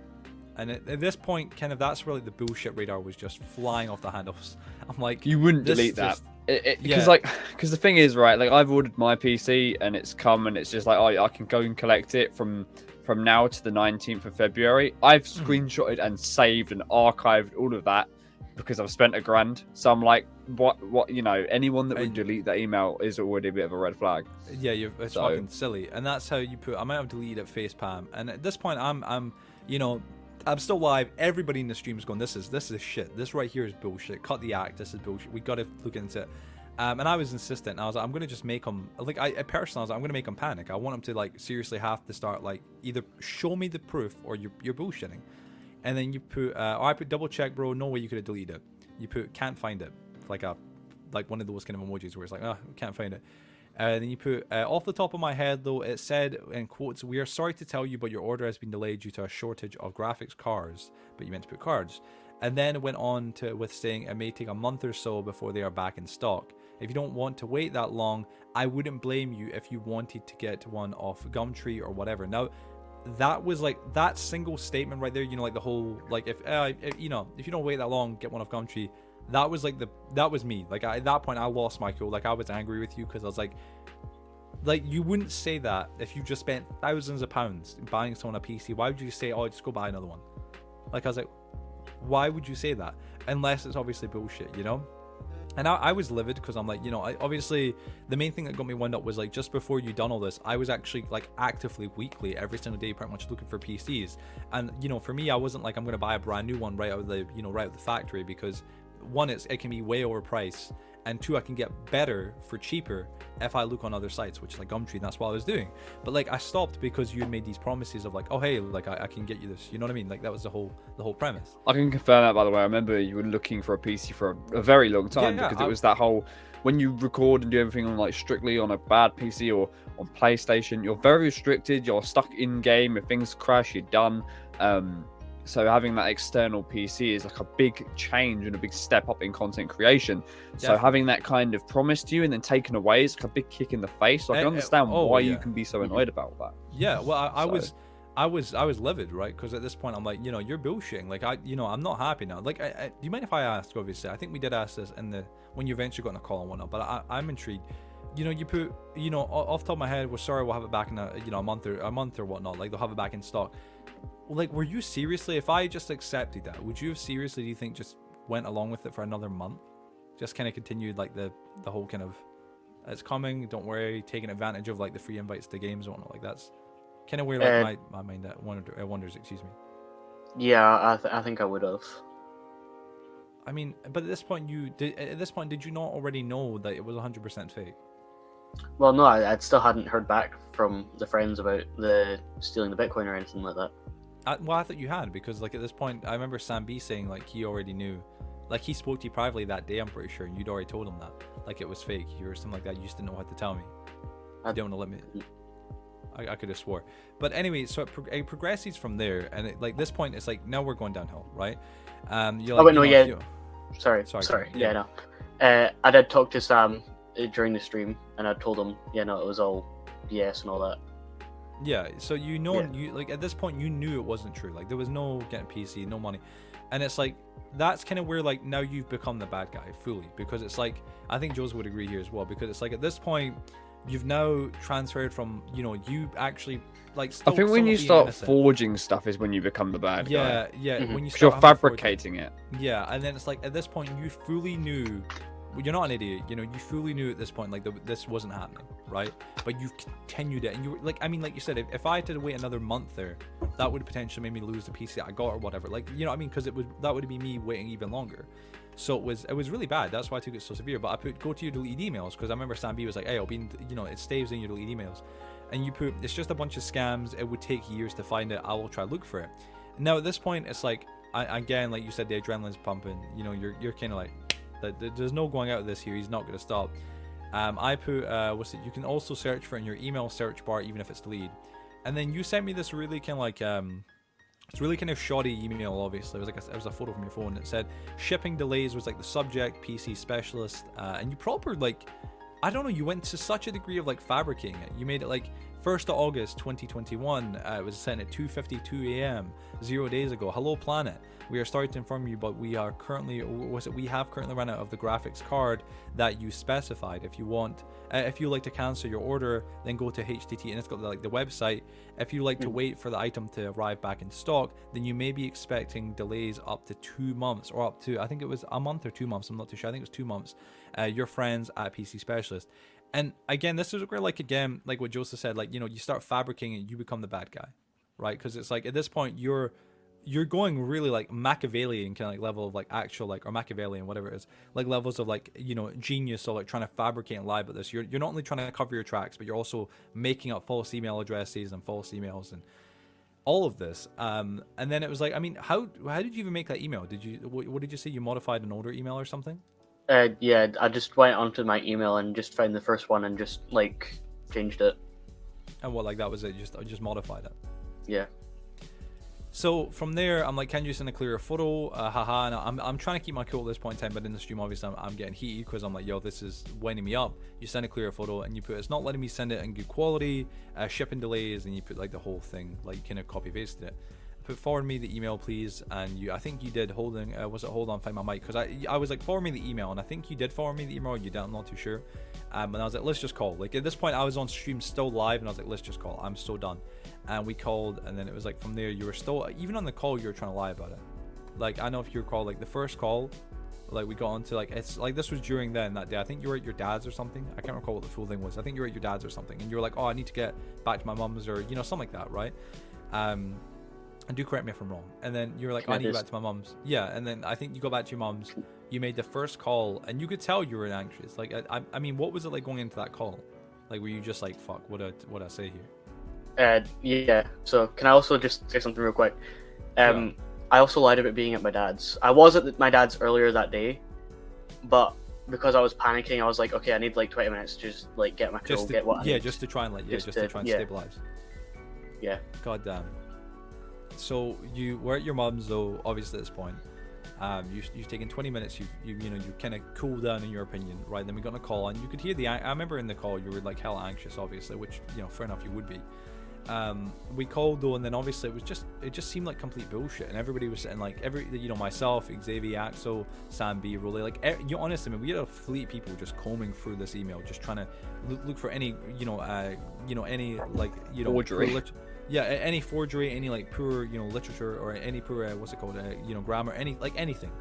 And at, at, this point, kind of that's really the bullshit radar was just flying off the handles. I'm like, you wouldn't delete that. It, it, because yeah. like because the thing is right like i've ordered my pc and it's come and it's just like oh i can go and collect it from from now to the 19th of february i've mm. screenshotted and saved and archived all of that because i've spent a grand so i'm like what what you know anyone that would delete that email is already a bit of a red flag yeah you're it's so. fucking silly and that's how you put i might have deleted face palm and at this point i'm i'm you know I'm still live. Everybody in the stream is going, this is this is shit. This right here is bullshit. Cut the act. This is bullshit. We got to look into it. Um, and I was insistent. I was like, I'm gonna just make them like I, I personally I was like, I'm gonna make them panic. I want them to like seriously have to start like either show me the proof or you're you're bullshitting. and then you put uh, I put double check, bro. No way you could have deleted it. You put can't find it, like a like one of those kind of emojis where it's like, oh, can't find it. Uh, then you put uh, off the top of my head though it said in quotes we are sorry to tell you but your order has been delayed due to a shortage of graphics cards but you meant to put cards. And then went on to with saying it may take a month or so before they are back in stock. If you don't want to wait that long i wouldn't blame you if you wanted to get one off gumtree or whatever. Now that was like that single statement right there you know like the whole like if, uh, if you know if you don't wait that long get one off gumtree that was like the that was me. Like I, at that point i lost my cool. Like i was angry with you because i was like like you wouldn't say that if you just spent thousands of pounds buying someone a pc why would you say oh just go buy another one? Like i was like why would you say that? Unless it's obviously bullshit you know? And I, I was livid because I'm like, you know, I, obviously the main thing that got me wound up was like just before you done all this, I was actually like actively weekly every single day, pretty much looking for PCs. And you know, for me, I wasn't like I'm gonna buy a brand new one right out of the you know right out of the factory because one, it's, it can be way overpriced, and two, I can get better for cheaper if I look on other sites, which is like Gumtree, and that's what I was doing. But like I stopped because you made these promises of like, oh hey, like I, I, can get you this. You know what I mean? Like that was the whole the whole premise. I can confirm that by the way. I remember you were looking for a PC for a, a very long time yeah, yeah, because I, it was that whole when you record and do everything on like strictly on a bad PC or on PlayStation, you're very restricted. You're stuck in game. If things crash, you're done. Um, so having that external PC is like a big change and a big step up in content creation. So having that kind of promised to you and then taken away is like a big kick in the face. So I can eh, eh, understand oh, why yeah. you can be so mm-hmm. annoyed about that. Yeah, well, I, I so. was. I was I was livid, right? Because at this point, I'm like, you know, you're bullshitting. Like, I, you know, I'm not happy now. Like, I, I, do you mind if I ask? Obviously, I think we did ask this in the when you eventually got on a call and whatnot. But I, I'm intrigued. You know, you put, you know, off the top of my head, we're sorry, we'll have it back in a, you know, a month or a month or whatnot. Like, they'll have it back in stock like were you seriously if i just accepted that would you have seriously do you think just went along with it for another month? Just kind of continued like the the whole kind of it's coming don't worry taking advantage of like the free invites to games and whatnot like that's kind of where like uh, my, my mind that wonder, uh, wonders excuse me. Yeah I, th- I think i would have. I mean but at this point you did at this point did you not already know that it was 100% fake? Well no I, I still hadn't heard back from the friends about the stealing the bitcoin or anything like that I, well, I thought you had because like at this point, I remember Sam B saying like he already knew, like he spoke to you privately that day. I'm pretty sure, and you'd already told him that, like it was fake you or something like that. You just didn't know what to tell me. I don't want to let me. I, I could have swore, but anyway, so it, pro- it progresses from there, and it, like this point, it's like now we're going downhill, right? Um, you're like, oh wait, no, yeah. You... Sorry, sorry, sorry. Yeah, yeah no. Uh, I did talk to Sam uh, during the stream, and I told him, yeah, no, it was all yes and all that. Yeah, so you know, yeah. you like at this point you knew it wasn't true. Like there was no getting PC, no money, and it's like that's kind of where like now you've become the bad guy fully because it's like I think Joe's would agree here as well because it's like at this point you've now transferred from you know you actually like I think when you start innocent. forging stuff is when you become the bad yeah, guy. Yeah, yeah. Mm-hmm. When you start you're fabricating it. Yeah, and then it's like at this point you fully knew you're not an idiot. You know, you fully knew at this point like the, this wasn't happening, right? But you've continued it, and you were like, I mean, like you said, if, if I had to wait another month there, that would potentially make me lose the PC I got or whatever. Like, you know, what I mean, because it would that would be me waiting even longer. So it was it was really bad. That's why I took it so severe. But I put go to your deleted emails because I remember Sam B was like, hey, I'll be, you know, it stays in your deleted emails, and you put it's just a bunch of scams. It would take years to find it. I will try look for it. Now at this point, it's like I, again, like you said, the adrenaline's pumping. You know, you're you're kind of like there's no going out of this here. He's not going to stop. Um, I put uh, what's it? You can also search for in your email search bar, even if it's deleted. And then you sent me this really kind of like um, it's really kind of shoddy email. Obviously, it was like a, it was a photo from your phone. It said shipping delays was like the subject, PC specialist, uh, and you proper like I don't know. You went to such a degree of like fabricating it. You made it like 1st of August 2021. Uh, it was sent at 2:52 a.m. zero days ago. Hello, planet. We are sorry to inform you, but we are currently was it we have currently run out of the graphics card that you specified. If you want, uh, if you like to cancel your order, then go to HTT and it's got like the website. If you like to hmm. wait for the item to arrive back in stock, then you may be expecting delays up to two months or up to I think it was a month or two months. I'm not too sure. I think it was two months. Uh, your friends at PC Specialist. And again, this is where, like, again, like what Joseph said, like, you know, you start fabricating and you become the bad guy, right? Because it's like at this point, you're you're going really like Machiavellian kind of like level of like actual like or Machiavellian whatever it is like levels of like you know genius or like trying to fabricate and lie about this. You're you're not only trying to cover your tracks, but you're also making up false email addresses and false emails and all of this. Um, and then it was like, I mean, how how did you even make that email? Did you what, what did you say? You modified an older email or something? Uh, yeah, I just went onto my email and just found the first one and just like changed it. And what like that was it? Just I just modified it. Yeah. So from there, I'm like, can you send a clearer photo? Uh, haha. And I'm, I'm trying to keep my cool at this point in time, but in the stream, obviously, I'm, I'm getting heated because I'm like, yo, this is winding me up. You send a clearer photo and you put, it's not letting me send it in good quality, uh, shipping delays, and you put like the whole thing, like you kind of copy pasted it. Put forward me the email, please. And you, I think you did holding, uh, was it hold on, find my mic? Because I, I was like, forward me the email, and I think you did forward me the email. You did, I'm not too sure. Um, and I was like, let's just call. Like at this point, I was on stream still live, and I was like, let's just call. I'm so done and we called and then it was like from there you were still even on the call you were trying to lie about it. Like i know if you recall like the first call like we got onto like it's like this was during then that day. I think you were at your dad's or something. I can't recall what the full thing was. I think you were at your dad's or something and you were like oh i need to get back to my mum's or you know something like that right? Um and do correct me if i'm wrong. And then you were like oh, i need to get back to my mum's. Yeah and then i think you go back to your mum's you made the first call and you could tell you were anxious. Like i, I mean what was it like going into that call? Like were you just like fuck what I, what I say here uh, yeah. So can I also just say something real quick? Um, yeah. I also lied about being at my dad's. I was at my dad's earlier that day, but because I was panicking, I was like, okay, I need like 20 minutes to just like get my cool, get what. Yeah, just to try and like, yeah, just, just to, to, try and yeah. stabilize. Yeah. God damn. So you were at your mom's though, obviously at this point. Um, you, you've taken 20 minutes. You you you know you kind of cool down in your opinion, right? Then we got on a call, and you could hear the. I remember in the call you were like hell anxious, obviously, which you know fair enough you would be. Um, we called though, and then obviously it was just it just seemed like complete bullshit, and everybody was sitting like every you know myself, Xavier, Axel, Sam B, Rolly, like er, you know, honestly, I mean, we had a fleet of people just combing through this email, just trying to look, look for any you know uh, you know any like you know forgery. Lit- yeah, any forgery, any like poor you know literature or any poor uh, what's it called uh, you know grammar, any like anything,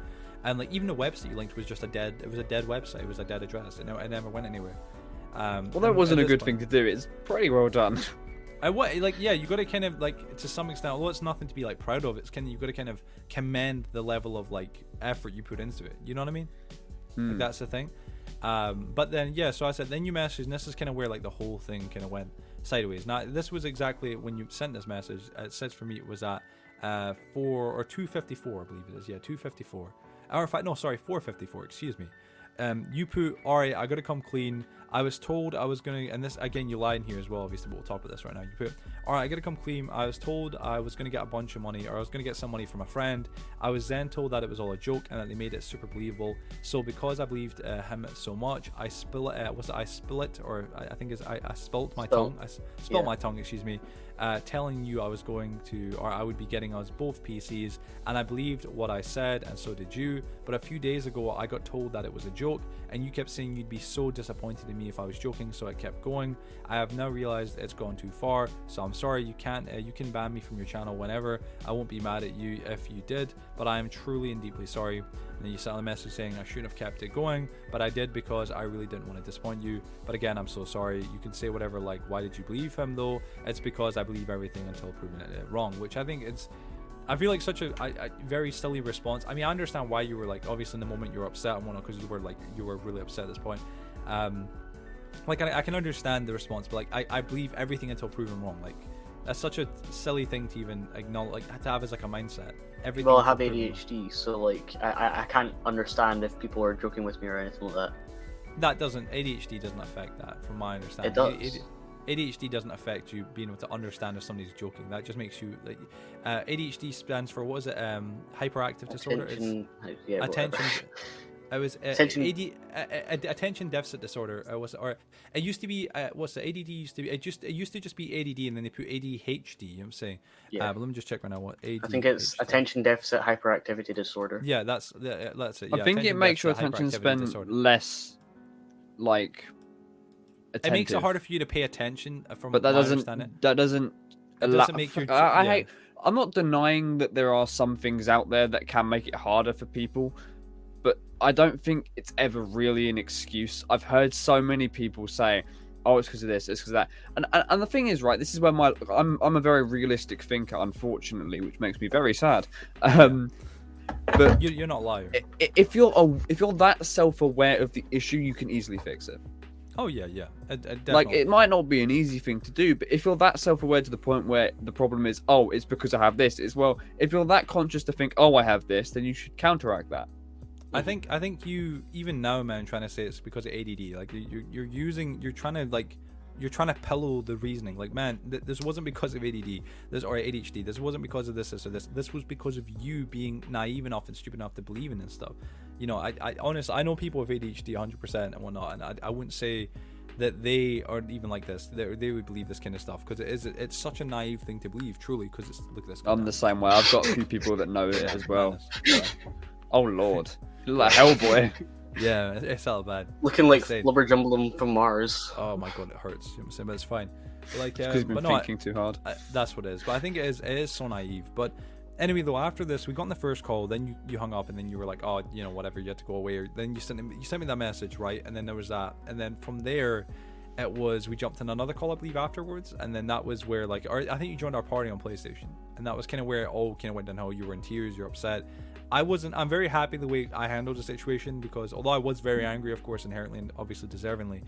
and like even the website you linked was just a dead it was a dead website, it was a dead address, it it never went anywhere. Um, well, that wasn't a good point, thing to do. It's pretty well done. I what like yeah, you got to kind of like to some extent, although it's nothing to be like proud of, it's kind of you got to kind of commend the level of like effort you put into it. You know what I mean? Mm. Like hmm. that's the thing. Um, but then yeah, so I said then you message, and this is kind of where like the whole thing kind of went sideways. Now this was exactly when you sent this message. It says for me it was at uh, four or two fifty four, I believe it is. Yeah, two fifty four. Or in fact, no, sorry, four fifty four. Excuse me. Um, you put, all right, I got to come clean. I was told I was going to, and this again, you lie in here as well, obviously, but we'll talk about this right now. You put, all right, I got to come clean. I was told I was going to get a bunch of money, or I was going to get some money from a friend. I was then told that it was all a joke and that they made it super believable. So because I believed uh, him so much, I spill it, uh, was it I spill it, or I, I think it's, I, I spilt my tongue. I spilt yeah. my tongue, excuse me uh, telling you I was going to, or I would be getting us both PCs, and I believed what I said, and so did you. But a few days ago, I got told that it was a joke, and you kept saying you'd be so disappointed in me if I was joking, so I kept going. I have now realized it's gone too far, so I'm sorry. You can't, uh, you can ban me from your channel whenever. I won't be mad at you if you did, but I am truly and deeply sorry. And then you sent a message saying I shouldn't have kept it going, but I did because I really didn't want to disappoint you. But again, I'm so sorry. You can say whatever, like, why did you believe him though? It's because I believe everything until proven it wrong, which I think it's. I feel like such a, very silly response. I mean, I understand why you were like, obviously, in the moment you were upset and whatnot, because you were like, you were really upset at this point. Um, like, I, I can understand the response, but like, I, I believe everything until proven wrong. Like, that's such a silly thing to even acknowledge, like, to have as like a mindset. Everything. Well, I have ADHD, so like, I, I can't understand if people are joking with me or anything like that. That doesn't ADHD doesn't affect that, from my understanding. It does. It, ADHD doesn't affect you being able to understand if somebody's joking. That just makes you like uh, ADHD stands for what is it? Um, hyperactive disorder. Attention, it's, yeah, attention. I was uh, attention. AD, uh, attention deficit disorder. Uh, was or it used to be uh, what's the ADD used to be? It just it used to just be ADD and then they put ADHD. You know what I'm saying? Yeah. Uh, but let me just check right now. What ADHD? I think it's attention deficit hyperactivity disorder. Yeah, that's that's it. Yeah, I think it makes your attention span less like attentive. It makes it harder for you to pay attention. Uh, from but that doesn't that doesn't. It doesn't make your. I, I yeah. hate. I'm not denying that there are some things out there that can make it harder for people, but I don't think it's ever really an excuse. I've heard so many people say, "Oh, it's because of this, it's because of that," and, and and the thing is, right? This is where my I'm I'm a very realistic thinker, unfortunately, which makes me very sad. Um, but you're not lying. If you're if you're that self-aware of the issue, you can easily fix it. Oh yeah, yeah. Uh, it, it uh, Like it might not be an easy thing to do, but if you're that self-aware to the point where the problem is, oh, it's because I have this, it's well, if you're that conscious to think, oh, I have this, then you should counteract that. I think I think you even now, man, trying to say it's because of ADD. Like you- you're you're using you're trying to like you're trying to pillow the reasoning. Like man, th- this wasn't because of ADD, this or ADHD. This wasn't because of this, this or this. This was because of you being naive enough and stupid enough to believe in this stuff. You know, I I honestly I know people with ADHD 100 percent and whatnot, and I, I wouldn't say that they are even like this. They, they would believe this kind of stuff because it is it's such a naive thing to believe. Truly, because it's look at this. guy I'm now. the same way. I've got a few people that know it as well. Yeah. Oh lord, you look like Hellboy. Yeah, it's all bad. Looking like Insane. Flubberjumblum from Mars. Oh my god, it hurts. You know what I'm saying, but it's fine. Like, Because uh, he's been but no, I- thinking too hard. I, that's what it is. But I think it is it is so naive. But anyway, though, after this, we got on the first call. Then you, you hung up, and then you were like, oh, you know, whatever. You had to go away. Or then you sent me, you sent me that message, right? And then there was that. And then from there, it was we jumped on another call, I believe, afterwards. And then that was where like, I think you joined our party on PlayStation, and that was kind of where it all kind of went downhill. You were in tears. You're upset. I wasn't. I'm very happy the way I handled the situation because although I was very angry, of course, inherently and obviously deservingly,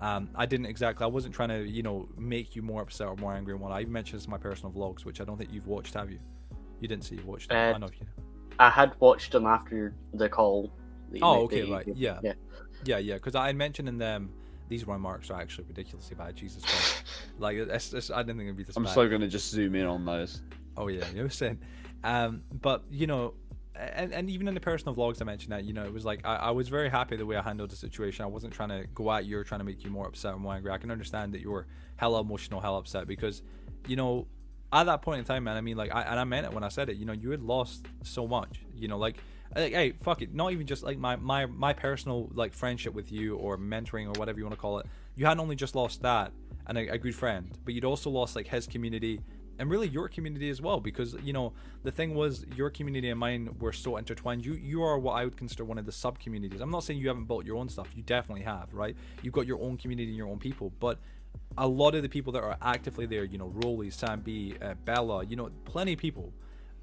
um, I didn't exactly. I wasn't trying to, you know, make you more upset or more angry. And what I mentioned this in my personal vlogs, which I don't think you've watched, have you? You didn't see you watched. them. Uh, I know you. I had watched them after the call. that you Oh, okay, that you- right, yeah. yeah. Yeah, yeah. Because I mentioned in them. These remarks are actually ridiculously bad. Jesus Christ! like, it's, it's, I didn't think it'd be this I'm bad. so gonna just zoom in on those. Oh yeah, you were saying. Um, but you know, and, and even in the personal vlogs I mentioned that, you know, it was like I, I was very happy the way I handled the situation. I wasn't trying to go at you or trying to make you more upset or more angry. I can understand that you were hella emotional, hella upset because, you know, at that point in time, man, I mean, like, I, and I meant it when I said it. You know, you had lost so much. You know, like, like, hey, fuck it. Not even just like my my my personal like friendship with you or mentoring or whatever you want to call it. You hadn't only just lost that and a, a good friend, but you'd also lost like his community and really your community as well because you know the thing was your community and mine were so intertwined you you are what i would consider one of the sub communities i'm not saying you haven't built your own stuff you definitely have right you've got your own community and your own people but a lot of the people that are actively there you know Rolly, Sam B, uh, Bella, you know, plenty of people.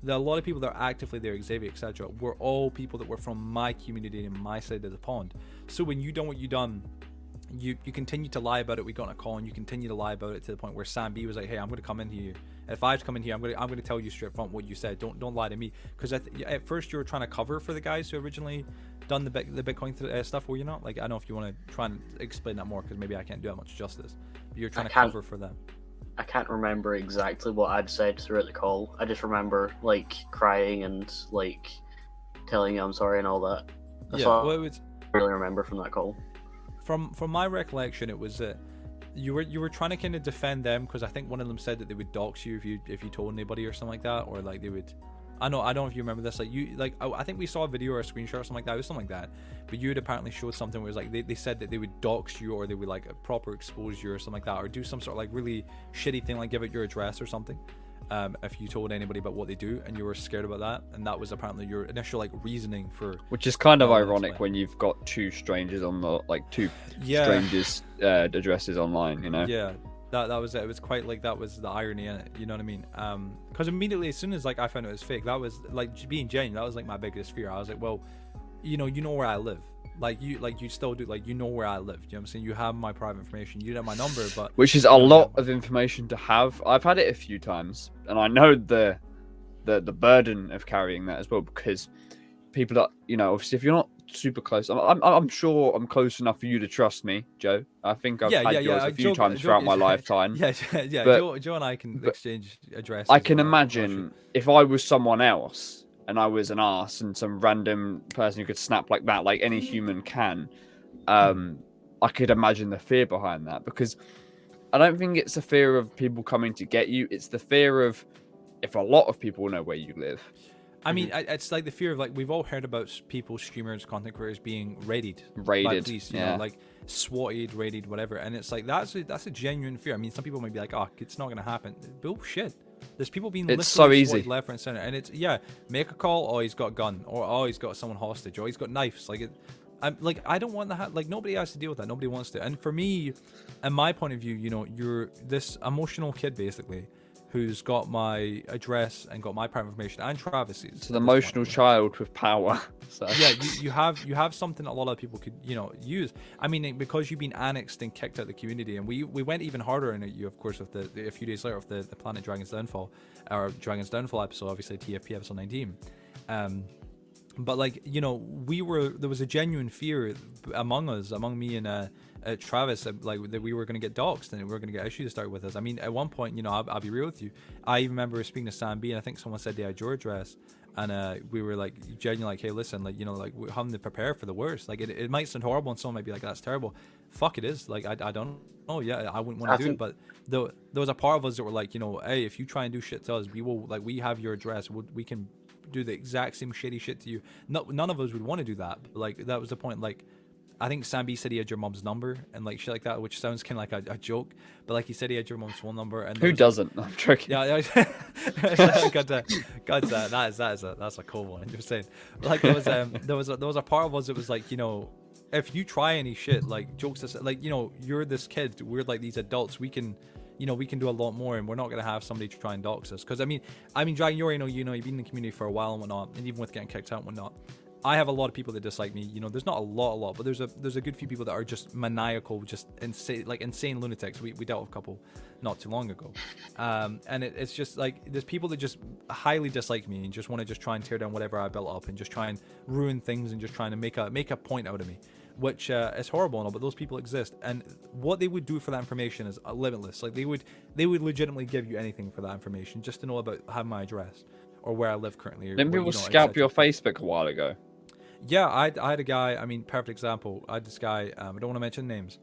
There are a lot of people that are actively there, Xavier, etc. Were all people that were from my community and my side of the pond. So when you done what you done, you you continue to lie about it. We got on a call and you continue to lie about it to the point where Sam B was like, "Hey, I'm going to come in here. If I have to come in here, I'm going to I'm going to tell you straight front what you said. Don't don't lie to me." Because at, at first you were trying to cover for the guys who originally done the the Bitcoin th- uh, stuff. Were you not? Like I don't know if you want to try and explain that more because maybe I can't do that much justice. But you're trying to cover for them. I can't remember exactly what I'd said throughout the call. I just remember like crying and like telling you I'm sorry and all that. That's yeah, all well, was I really remember from that call. From from my recollection, it was that you were you were trying to kind of defend them because I think one of them said that they would dox you if you if you told anybody or something like that, or like they would. I know I don't know if you remember this. Like you like I, I think we saw a video or a screenshot or something like that. It was something like that. But you had apparently showed something where it was like they, they said that they would dox you or they would like proper expose you or something like that, or do some sort of like really shitty thing like give out your address or something. Um, if you told anybody about what they do and you were scared about that, and that was apparently your initial like reasoning for Which is kind of ironic when you've got two strangers on the like two yeah. strangers uh, addresses online. You know. yeah. That that was it. It was quite like that was the irony in it you know what i mean? Um because immediately as soon as like i found it was fake that was like being genuine that was like my biggest fear. I was like well you know you know where i live like you like you still do like you know where i live you know what i'm saying you have my private information you have my number but Which is a lot of information to have. I've had it a few times, and I know the the the burden of carrying that as well because people that you know, obviously, if you're not super close, I'm, I'm, I'm sure I'm close enough for you to trust me, Joe. I think I've yeah had yeah yours yeah a uh, few Joe- times Joe- throughout my lifetime. yeah yeah, But- joe, joe and i can exchange address. I can and all that, I'm sure. imagine if I was someone else and I was an ass and some random person who could snap like that, like any human can, um, I could imagine the fear behind that because I don't think it's the fear of people coming to get you. It's the fear of if a lot of people know where you live. I mean, it's like the fear of like we've all heard about people, streamers, content creators being raided, Raided, police, you yeah. know, like swatted, raided, whatever. And it's like that's a, that's a genuine fear. I mean, some people might be like, "Oh, it's not gonna happen." Bullshit. There's people being It's so easy. left, and center, and it's yeah, make a call. Oh, he's got a gun, or oh, he's got someone hostage, or he's got knives. Like it, I'm like I don't want that. Like nobody has to deal with that. Nobody wants to. And for me, in my point of view, you know, you're this emotional kid basically who's got my address and got my private information and Travis's. It's an emotional point. child with power. So. Yeah, you, you have you have something a lot of people could you know use. I mean, because you've been annexed and kicked out of the community, and we we went even harder in you, of course, with the, the a few days later of the, the Planet Dragon's Downfall, or Dragon's Downfall episode, obviously TFP episode 19. Um, but like you know, we were there was a genuine fear among us, among me and uh, uh, Travis, uh, like that we were going to get doxxed and we were going to get issues to start with us. I mean, at one point, you know, I'll, I'll, be real with you. I even remember speaking to Sam B, and I think someone said they had your address, and uh, we were like genuinely like, hey, listen, like you know, like we're having to prepare for the worst. Like it, it might sound horrible, and someone might be like, that's terrible. Fuck, it is. Like I, I don't. Oh yeah, I wouldn't want to do think... it, but there, there was a part of us that were like, you know, hey, if you try and do shit to us, we will like we have your address. we we can do the exact same shitty shit to you. No, none of us would want to do that. But, like that was the point. Like I think Sam B said he had your mom's number and like shit like that, which sounds kind of like a, a, joke. But like he said he had your mom's phone number. And who doesn't? I'm tricky. Yeah, yeah. got to, got to, that is that is a that's a cool one. You're saying like there was um there was a, there was a part of us that was like you know if you try any shit like jokes like you know you're this kid we're like these adults we can you know, we can do a lot more, and we're not going to have somebody to try and dox us. Because I mean, I mean, Dragon, you already know, you know, you've been in the community for a while and whatnot, and even with getting kicked out and whatnot, I have a lot of people that dislike me. You know, there's not a lot, a lot, but there's a there's a good few people that are just maniacal, just insane, like insane lunatics. We, we dealt with a couple not too long ago, um, and it, it's just like there's people that just highly dislike me and just want to just try and tear down whatever I built up and just try and ruin things and just trying to make a make a point out of me, which uh, is horrible and all. But those people exist, and what they would do for that information is limitless. Like they would they would legitimately give you anything for that information just to know about have my address or where I live currently. Then people scalp your Facebook a while ago. Yeah, I, I had a guy. I mean, perfect example. I had this guy. Um, I don't want to mention names,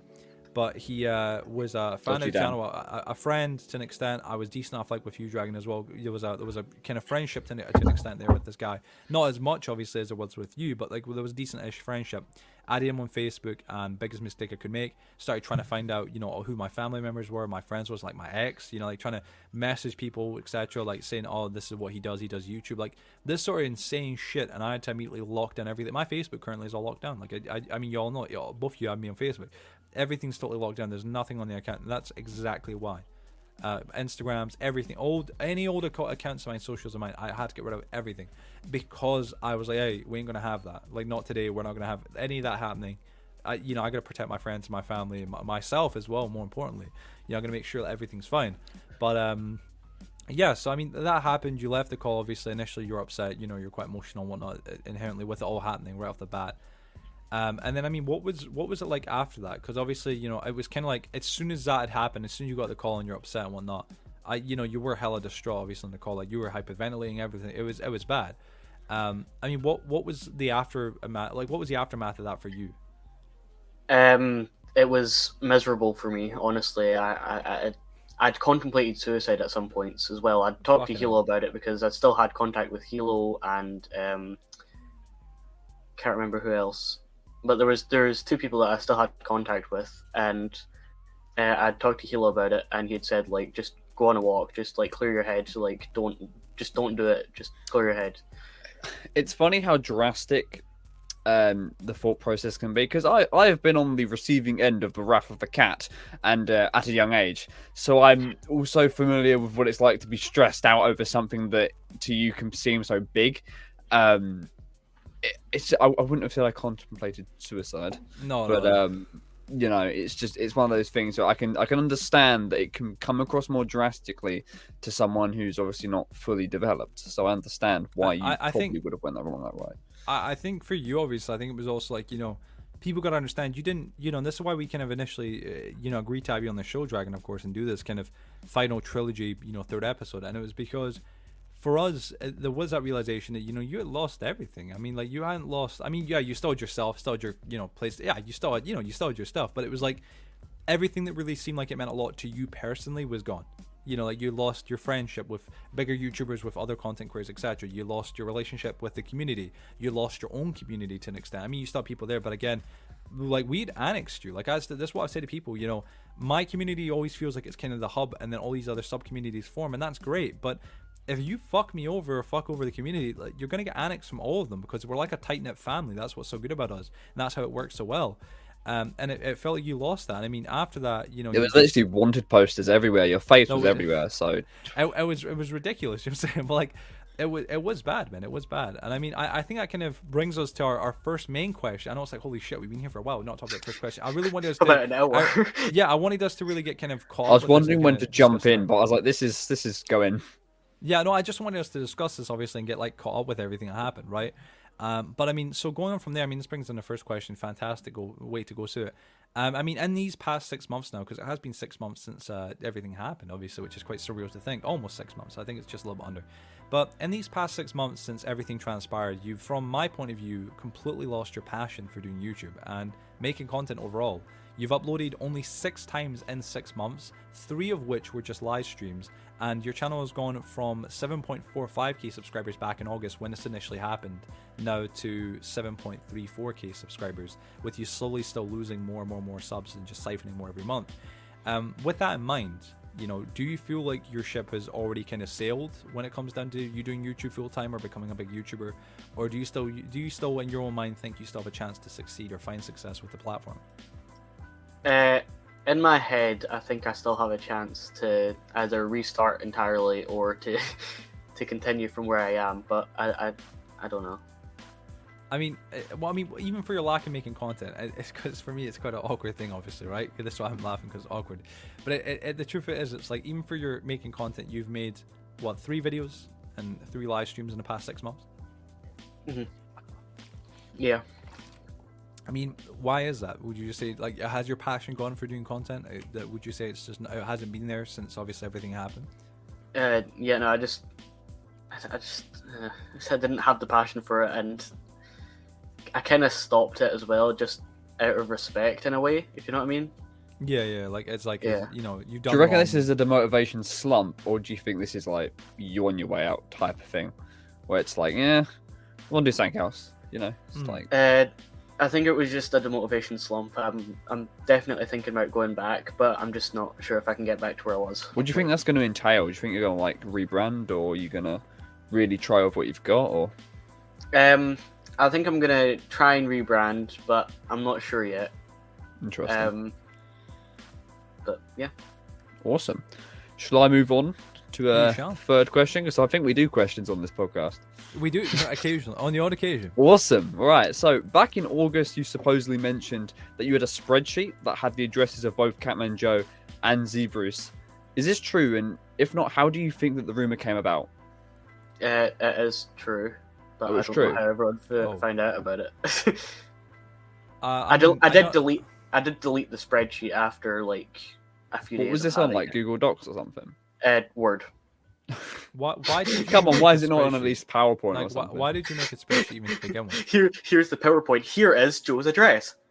but he uh, was a fan of the channel, a, a, friend to an extent. I was decent enough like with you, Dragon, as well. There was a there was a kind of friendship to, to an extent there with this guy. Not as much, obviously, as there was with you, but like there was a decent-ish friendship added him on Facebook, and biggest mistake I could make. Started trying to find out, you know, who my family members were, my friends was like my ex, you know, like trying to message people, etc. Like saying, oh, this is what he does. He does YouTube, like this sort of insane shit. And I had to immediately lock down everything. My Facebook currently is all locked down. Like I, I, I mean, you all know, y'all, both you have me on Facebook. Everything's totally locked down. There's nothing on the account. And that's exactly why uh, Instagrams, everything, old any old accounts of mine, socials of mine, I had to get rid of everything because I was like, hey, we ain't gonna have that. Like, not today. We're not gonna have any of that happening. I, you know, I gotta protect my friends, my family, my, myself as well. More importantly, you know, I'm gonna make sure that everything's fine. But um, yeah. So I mean, that happened. You left the call. Obviously, initially you're upset. You know, you're quite emotional and whatnot uh, inherently with it all happening right off the bat. Um, and then I mean, what was what was it like after that? Because obviously, you know, it was kind of like as soon as that had happened, as soon as you got the call and you're upset and whatnot, I, you know, you were hella distraught. Obviously, on the call, like you were hyperventilating, everything. It was it was bad. Um, I mean, what what was the aftermath? Like, what was the aftermath of that for you? Um, it was miserable for me. Honestly, I I, I I'd contemplated suicide at some points as well. I'd talked Fucking to Hilo about it because I still had contact with Hilo and um, can't remember who else but there was there was two people that I still had contact with, and uh, I'd talked to Hilo about it, and he'd said like just go on a walk, just like clear your head, so, like don't just don't do it, just clear your head. It's funny how drastic um, the thought process can be because I I have been on the receiving end of the wrath of the cat and uh, at a young age, so I'm also familiar with what it's like to be stressed out over something that to you can seem so big. Um, it's I, I, wouldn't have said I contemplated suicide. No, but no. um, you know, it's just it's one of those things that I can I can understand that it can come across more drastically to someone who's obviously not fully developed. So I understand why you I, I probably think, would have went that wrong that way. I, I think for you, obviously, I think it was also like you know people got to understand you didn't you know and this is why we kind of initially uh, you know agreed to have you on the show dragon of course and do this kind of final trilogy you know third episode and it was because for us, uh, there was that realization that you know you had lost everything. I mean, like you hadn't lost. I mean, yeah, you stole yourself, stole your you know place. Yeah, you stole you know you stole your stuff, but it was like everything that really seemed like it meant a lot to you personally was gone. You know, like you lost your friendship with bigger YouTubers, with other content creators, etc. You lost your relationship with the community. You lost your own community to an extent. I mean, you still have people there, but again, like we'd annexed you. Like I said, that's what I say to people. You know, my community always feels like it's kind of the hub, and then all these other sub communities form, and that's great. But if you fuck me over or fuck over the community, like, you're gonna get annexed from all of them because we're like a tight knit family. That's what's so good about us, and that's how it works so well. Um, and it, it felt like you lost that. I mean, after that, you know, It was just- literally wanted posters everywhere. Your face No, was it- everywhere. So it, it was it was ridiculous. You know what I'm saying? But like, it was it was bad, man. It was bad. And I mean, I, I think that kind of brings us to our, our first main question. I know it's like, holy shit, we've been here for a while. We've not talked about the first question. I really wanted us to. About an hour. I- yeah, I wanted us to really get kind of caught. I was up with this and wondering when to jump in, that. but I was like, this is this is going. Yeah, no, I just wanted us to discuss this obviously and get like caught up with everything that happened, right? Um, but I mean, so going on from there, I mean, this brings in the first question. Fantastic go, way to go through it. Um, I mean, in these past six months now, because it has been six months since uh, everything happened, obviously, which is quite surreal to think. Almost six months. I think it's just a little bit under. But in these past six months since everything transpired, you've, from my point of view, completely lost your passion for doing YouTube and making content overall. You've uploaded only six times in six months, three of which were just live streams, and your channel has gone from 7.45k subscribers back in August when this initially happened, now to 7.34k subscribers, with you slowly still losing more and more and more subs and just siphoning more every month. Um, with that in mind, you know, do you feel like your ship has already kind of sailed when it comes down to you doing YouTube full time or becoming a big YouTuber, or do you still do you still in your own mind think you still have a chance to succeed or find success with the platform? Uh, in my head, I think I still have a chance to either restart entirely or to to continue from where I am. But I I, I don't know. I mean, uh, well, I mean, even for your lack of making content, it's because for me, it's quite an awkward thing, obviously, right? That's why I'm laughing because it's awkward. But it, it, the truth is, it's like even for your making content, you've made what three videos and three live streams in the past six months. Yeah. I mean, why is that? Would you just say like has your passion gone for doing content? Uh, That would you say it's just it hasn't been there since obviously everything happened? Uh, yeah. No, I just I I just uh, I just didn't have the passion for it, and I kind of stopped it as well, just out of respect in a way, if you know what I mean. Yeah, yeah. Like it's like Yeah. you know you've Do done. you reckon wrong. this is a demotivation slump, or do you think this is like you on your way out type of thing, where it's like, yeah, I want to do something else, you know? It's Hmm. like, Uh, I think it was just a demotivation slump. I'm I'm definitely thinking about going back, but I'm just not sure if I can get back to where I was. what do you think that's going to entail? Do you think you're going to like rebrand, or are you going to really try with what you've got, or Um, I think I'm gonna try and rebrand, but I'm not sure yet. interesting? Um, but yeah, Awesome. Shall I move on to a third question? Because I think we do questions on this podcast. We do occasionally on the odd occasion. Awesome. All right. So back in August, you supposedly mentioned that you had a spreadsheet that had the addresses of both Catman Joe and Zebrus. Is this true? And if not, how do you think that the rumor came about? uh, it is true, but It I don't true? know how everyone f- Oh. found out about it. Uh, I don't. mean, I did know- delete. I did delete the spreadsheet after like a few What days. was this on, like it. Google Docs or something? Uh, Word. Why, why did you Come on, why is it not on at spreadsheet? least PowerPoint or Like, why, something? why did you make a spreadsheet even to begin with? Here, here's the PowerPoint. Here is Joe's address.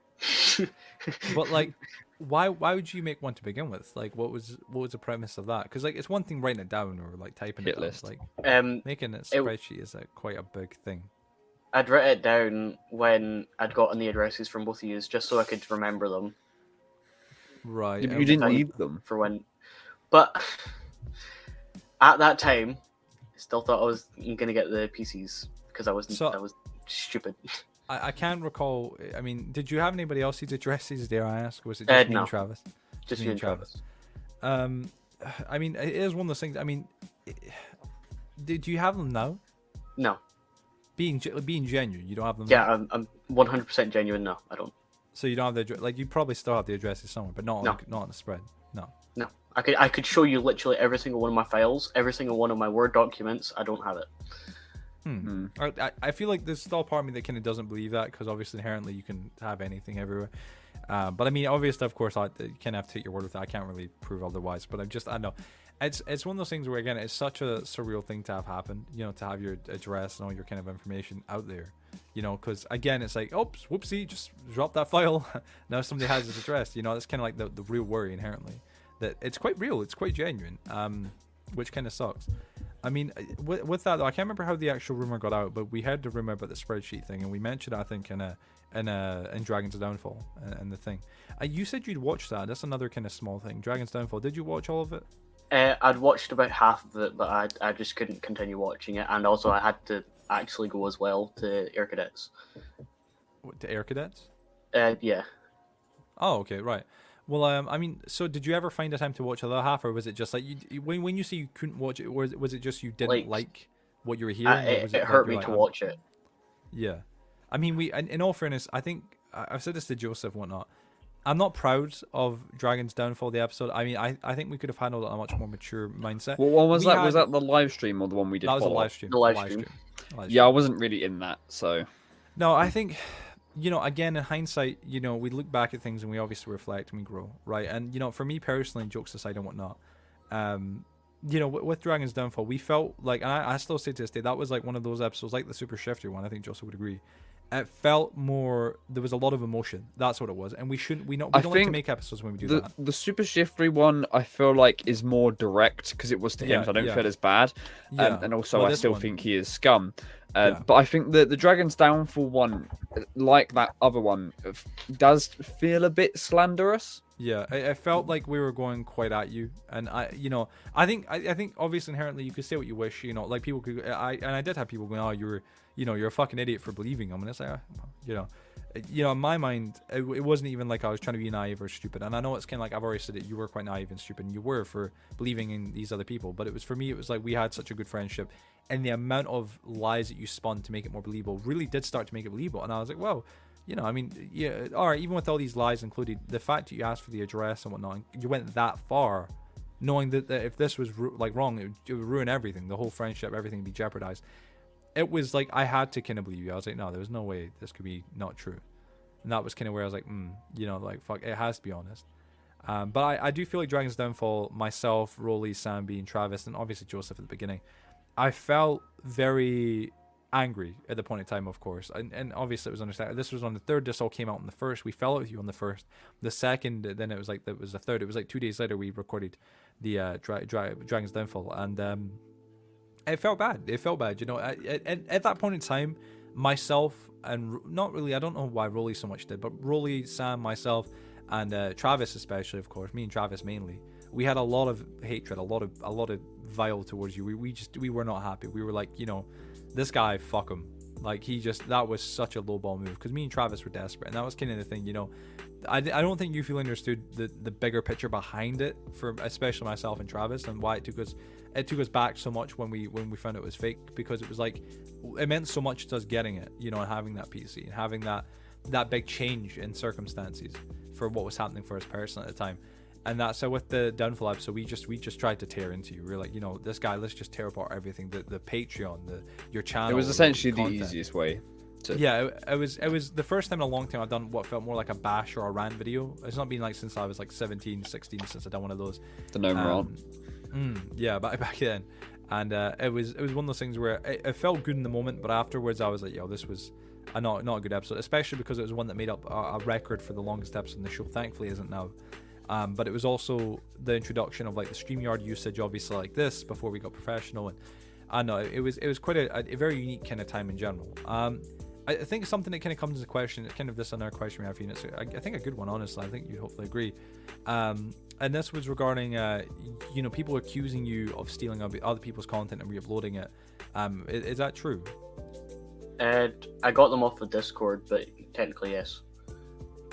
But like, why why would you make one to begin with? Like, what was what was the premise of that? Because like, it's one thing writing it down or like typing Hit it down. list. Like um, making a spreadsheet is like quite a big thing. I'd write it down when I'd gotten the addresses from both of you, just so I could remember them Right. You, you um, didn't fine. need them. for when. But at that time, I still thought I was gonna get the PCs because I was So- I was stupid. I, I can't recall. I mean, did you have anybody else's addresses? Dare I ask? Was it Uh, just me no. and Travis? Just me and and Travis. Um, I mean, it is one of those things. I mean, did you have them now? No, Being being genuine, you don't have them. yeah, now? I'm I'm 100% genuine. No, I don't. So you don't have the address. Like you probably still have the addresses somewhere, but not on No. not on the spread. No. No, I could I could show you literally every single one of my files, every single one of my Word documents. I don't have it. Hmm. Hmm. I, I- I feel like there's still a part of me that kind of doesn't believe that because obviously inherently you can have anything everywhere. Uh, but I mean, obviously, of course, I you kind of have to take your word with it. I can't really prove otherwise. But I'm just, I know, it's it's one of those things where again, it's such a surreal thing to have happen. You know, to have your address and all your kind of information out there. You know, because again, it's like, oops, whoopsie, just drop that file. now somebody has his address. You know, that's kind of like the the real worry inherently. That it's quite real. It's quite genuine. Um, which kind of sucks. I mean, uh, with, with that though, I can't remember how the actual rumor got out, but we heard the rumor about the spreadsheet thing, and we mentioned, I think, in a in a in Dragon's Downfall and, and the thing. Uh, you said you'd watch that. That's another kind of small thing. Dragon's Downfall. Did you watch all of it? Uh, I'd watched about half of it, but I I just couldn't continue watching it, and also I had to actually go as well to Air Cadets. What, to Air Cadets? Uh, yeah, Oh, okay, right. Well, um, I mean, so did you ever find a time to watch the other half, or was it just like you, you- when when you say you couldn't watch it, was was it just you didn't like, Like, what you were hearing? I, or it, was it like hurt me like, to watch it. Yeah, I mean, we. In, in all fairness, I think I- I've said this to Joseph, and whatnot. I'm not proud of Dragon's Downfall, the episode. I mean, I, I think we could have handled it on a much more mature mindset. Well, what was We that? Was that the live stream or the one we did? that was a live stream. The live stream. Live Yeah, I wasn't really in that, so No, I think, you know, again, in hindsight, you know, we look back at things and we obviously reflect and we grow, right? And, you know, for me personally, jokes aside and whatnot, um, you know, with, with Dragon's Downfall, we felt like, I, I still say to this day, that was like one of those episodes, like the Super Shifter one, I think Joseph would agree. It felt more, there was a lot of emotion. That's what it was. And we shouldn't, we, not, we I don't like to make episodes when we do the that. the super shifty one I feel like is more direct because it was to him. Yeah, so I don't yeah. feel as bad, Yeah. and, and also Well, I still one- think he is scum. Uh. But I think that the Dragon's Downfall one, like that other one, does feel a bit slanderous. Yeah, I, I felt like we were going quite at you, and I, you know, I think, I, I think obviously inherently you could say what you wish, you know, like people could, I, and I did have people going, oh, you're, you know, you're a fucking idiot for believing them, and it's like, uh, you know, Uh, you know, in my mind, it, it wasn't even like I was trying to be naive or stupid, and I know it's kind of like I've already said it, you were quite naive and stupid, and you were for believing in these other people, but it was for me, it was like we had such a good friendship, and the amount of lies that you spun to make it more believable really did start to make it believable, and I was like, well you know, I mean, yeah, all right, even with all these lies included, the fact that you asked for the address and whatnot, you went that far, knowing that, that if this was like wrong, it would, it would ruin everything, the whole friendship, everything would be jeopardized. It was like I had to kind of believe you. I was like, no, there was no way this could be not true, and that was kind of where I was like, mm, you know, like fuck, it has to be honest. Um, but I, I do feel like Dragon's Downfall, myself, Rolly, Sam and Travis, and obviously Joseph at the beginning, I felt very angry at the point in time, of course, and, and obviously it was understandable. This was on the third. This all came out on the first. We fell out with you on the first. The second, then it was like that was the third. It was like two days later we recorded the uh, Dra- Dra- Dragon's Downfall, and um, it felt bad. It felt bad, you know. At, at, at that point in time, myself and not really. I don't know why Rolly so much did, but Rolly, Sam, myself, and uh, Travis especially, of course, me and Travis mainly. We had a lot of hatred, a lot of a lot of vile towards you. We, we just we were not happy. We were like, you know, this guy, fuck him. Like he just that was such a low ball move because me and Travis were desperate, and that was kind of the thing, you know. I, I don't think you feel understood the the bigger picture behind it for especially myself and Travis and why it took us it took us back so much when we when we found it was fake because it was like it meant so much to us getting it, you know, and having that PC and having that that big change in circumstances for what was happening for us personally at the time. And that's so with the downfall episode, we just we just tried to tear into you. We are like, you know, this guy, let's just tear apart everything. The the Patreon, the your channel. It was essentially the easiest way. To... Yeah, it, it was it was the first time in a long time I've done what felt more like a bash or a rant video. It's not been like since I was like 17, 16 since I've done one of those. The no more Um, mm, yeah, back back then, and uh, it was it was one of those things where it, it felt good in the moment, but afterwards I was like, yo, this was a not not a good episode, especially because it was one that made up a, a record for the longest episode in the show. Thankfully, isn't now. Um, but it was also the introduction of like the Streamyard usage, obviously like this before we got professional, and I know it was it was quite a, a very unique kind of time in general. Um, I, I think something that kind of comes into question, kind of this another question we have for you, and it's I, I think a good one, honestly. I think you'd hopefully agree. Um, and this was regarding, uh, you know, people accusing you of stealing other people's content and re-uploading it. Um, is, is that true? And I got them off the Discord, but technically yes.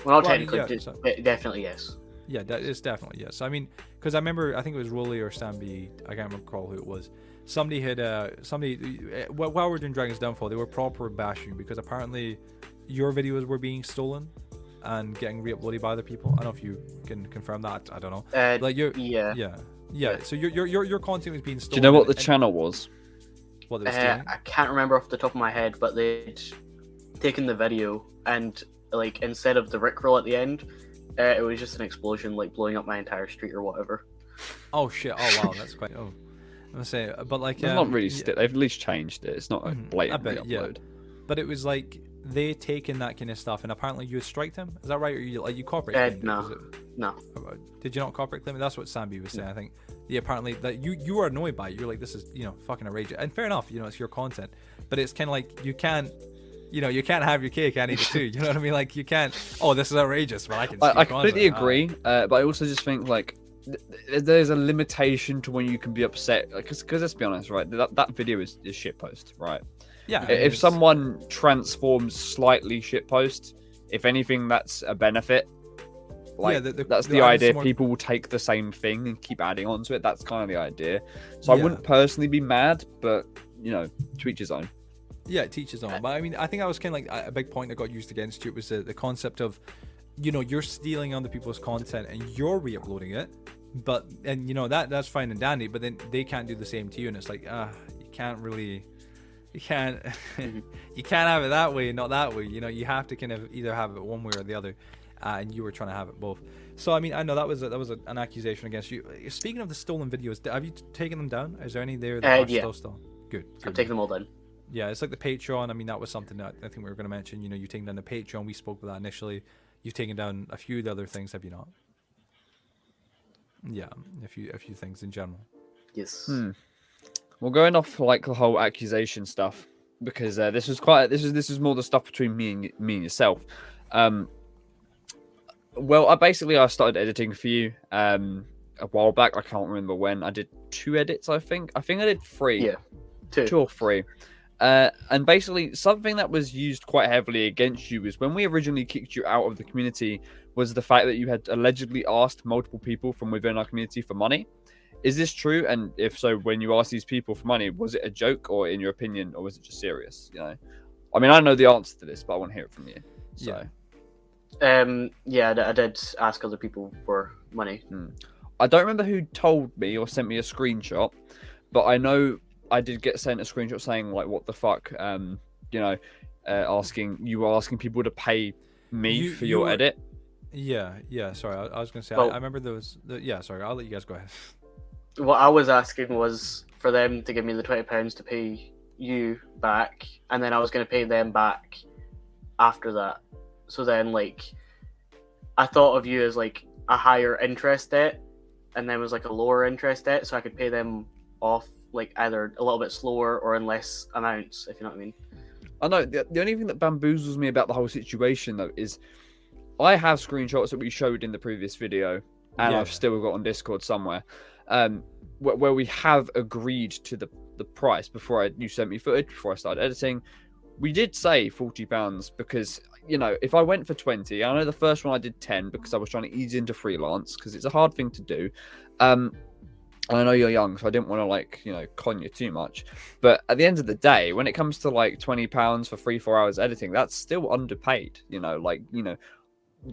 Well, not Well, I mean, technically, yeah, so- definitely yes. Yeah, that is definitely yes. I mean, because I remember, I think it was Rolly or Sam B. I can't recall who it was. Somebody had uh, somebody uh, while while we were doing Dragon's Downfall, they were proper bashing because apparently your videos were being stolen and getting re-uploaded by other people. I don't know if you can confirm that. I don't know. Uh, Like you, yeah. yeah, yeah. So your your your your content was being stolen. Do you know what the and- channel was? What they were Uh. I can't remember off the top of my head, but they'd taken the video and like instead of the rickroll at the end, uh, it was just an explosion, like blowing up my entire street or whatever. Oh shit! Oh wow, that's quite. Oh, I'm gonna say, but like, It's um, not really. yeah, they've at least changed it. It's not a Mhm, I blatant bet, yeah. but it was like they taken that kind of stuff, and apparently you had striked him. Is that right? Or you like you copyright Uh, no. Was No. Uh, Did you not copyright claim it? That's what Sam B was saying. I think. Yeah, apparently that you you are annoyed by it. You're like, this is you know fucking outrageous. And fair enough, you know it's your content, but it's kind of like you can't. You know, you can't have your cake and eat it too. You know what I mean? Like you can't. Oh, this is outrageous, but I can. I, I completely. Agree, uh, but I also just think like th- th- there's a limitation to when you can be upset. Because let's be honest, right? That that video is, is shitpost, right? yeah. If someone transforms slightly shitpost, if anything, that's a benefit. Like Yeah, the- the- that's the the idea more- People will take the same thing and keep adding on to it. That's kind of the idea. So I wouldn't personally be mad, but you know, to each his own. Yeah, it teaches on. But I mean, I think I was kind of like a big point that got used against you was the, the concept of, you know, you're stealing other people's content and you're re-uploading it, but and you know that that's fine and dandy, but then they can't do the same to you, and it's like, ah, you can't really, you can't, you can't have it that way, not that way. You know, you have to kind of either have it one way or the other, uh, and you were trying to have it both. So I mean, I know that was a, that was a, an accusation against you. Speaking of the stolen videos, have you taken them down? Is there any there that Uh, are yeah. still stolen? Good. I'm good. taking them all down. Yeah, it's like the Patreon. I mean, that was something that I think we were going to mention. You know, you taking down the Patreon. We spoke about that initially. You've taken down a few of the other things, have you not? Yeah, a few, a few things in general. Yes. Hmm. Well, going off like the whole accusation stuff, because uh, this was quite this is this is more the stuff between me and me and yourself. Um, well, I basically I started editing for you um a while back. I can't remember when. I did two edits. I think. I think I did three. Yeah. Two. two or three. Uh, and basically, something that was used quite heavily against you was when we originally kicked you out of the community was the fact that you had allegedly asked multiple people from within our community for money. Is this true? And if so, when you asked these people for money, was it a joke, or in your opinion, or was it just serious? You know, I mean, I know the answer to this, but I want to hear it from you. So, Yeah. Um. Yeah, I did ask other people for money. I don't remember who told me or sent me a screenshot, but I know I did get sent a screenshot saying like, "What the fuck?" Um, you know, uh, asking you were asking people to pay me You- for you your were- edit. Yeah, yeah. Sorry, I, I was going to say. Well- I, I remember those. The, yeah, sorry. I'll let you guys go ahead. What I was asking was for them to give me the twenty pounds to pay you back, and then I was going to pay them back after that. So then, like, I thought of you as like a higher interest debt, and then was like a lower interest debt, so I could pay them off like either a little bit slower or in less amounts, if you know what I mean. I know the, the only thing that bamboozles me about the whole situation though is I have screenshots that we showed in the previous video, and Yeah. I've still got on Discord somewhere, um, where, where we have agreed to the the price before I you sent me footage before I started editing. We did say forty pounds because you know if I went for twenty, I know the first one I did ten because I was trying to ease into freelance because it's a hard thing to do. Um, and I know you're young, so I didn't want to like you know con you too much. But at the end of the day, when it comes to like twenty pounds for three four hours editing, that's still underpaid. You know, like you know,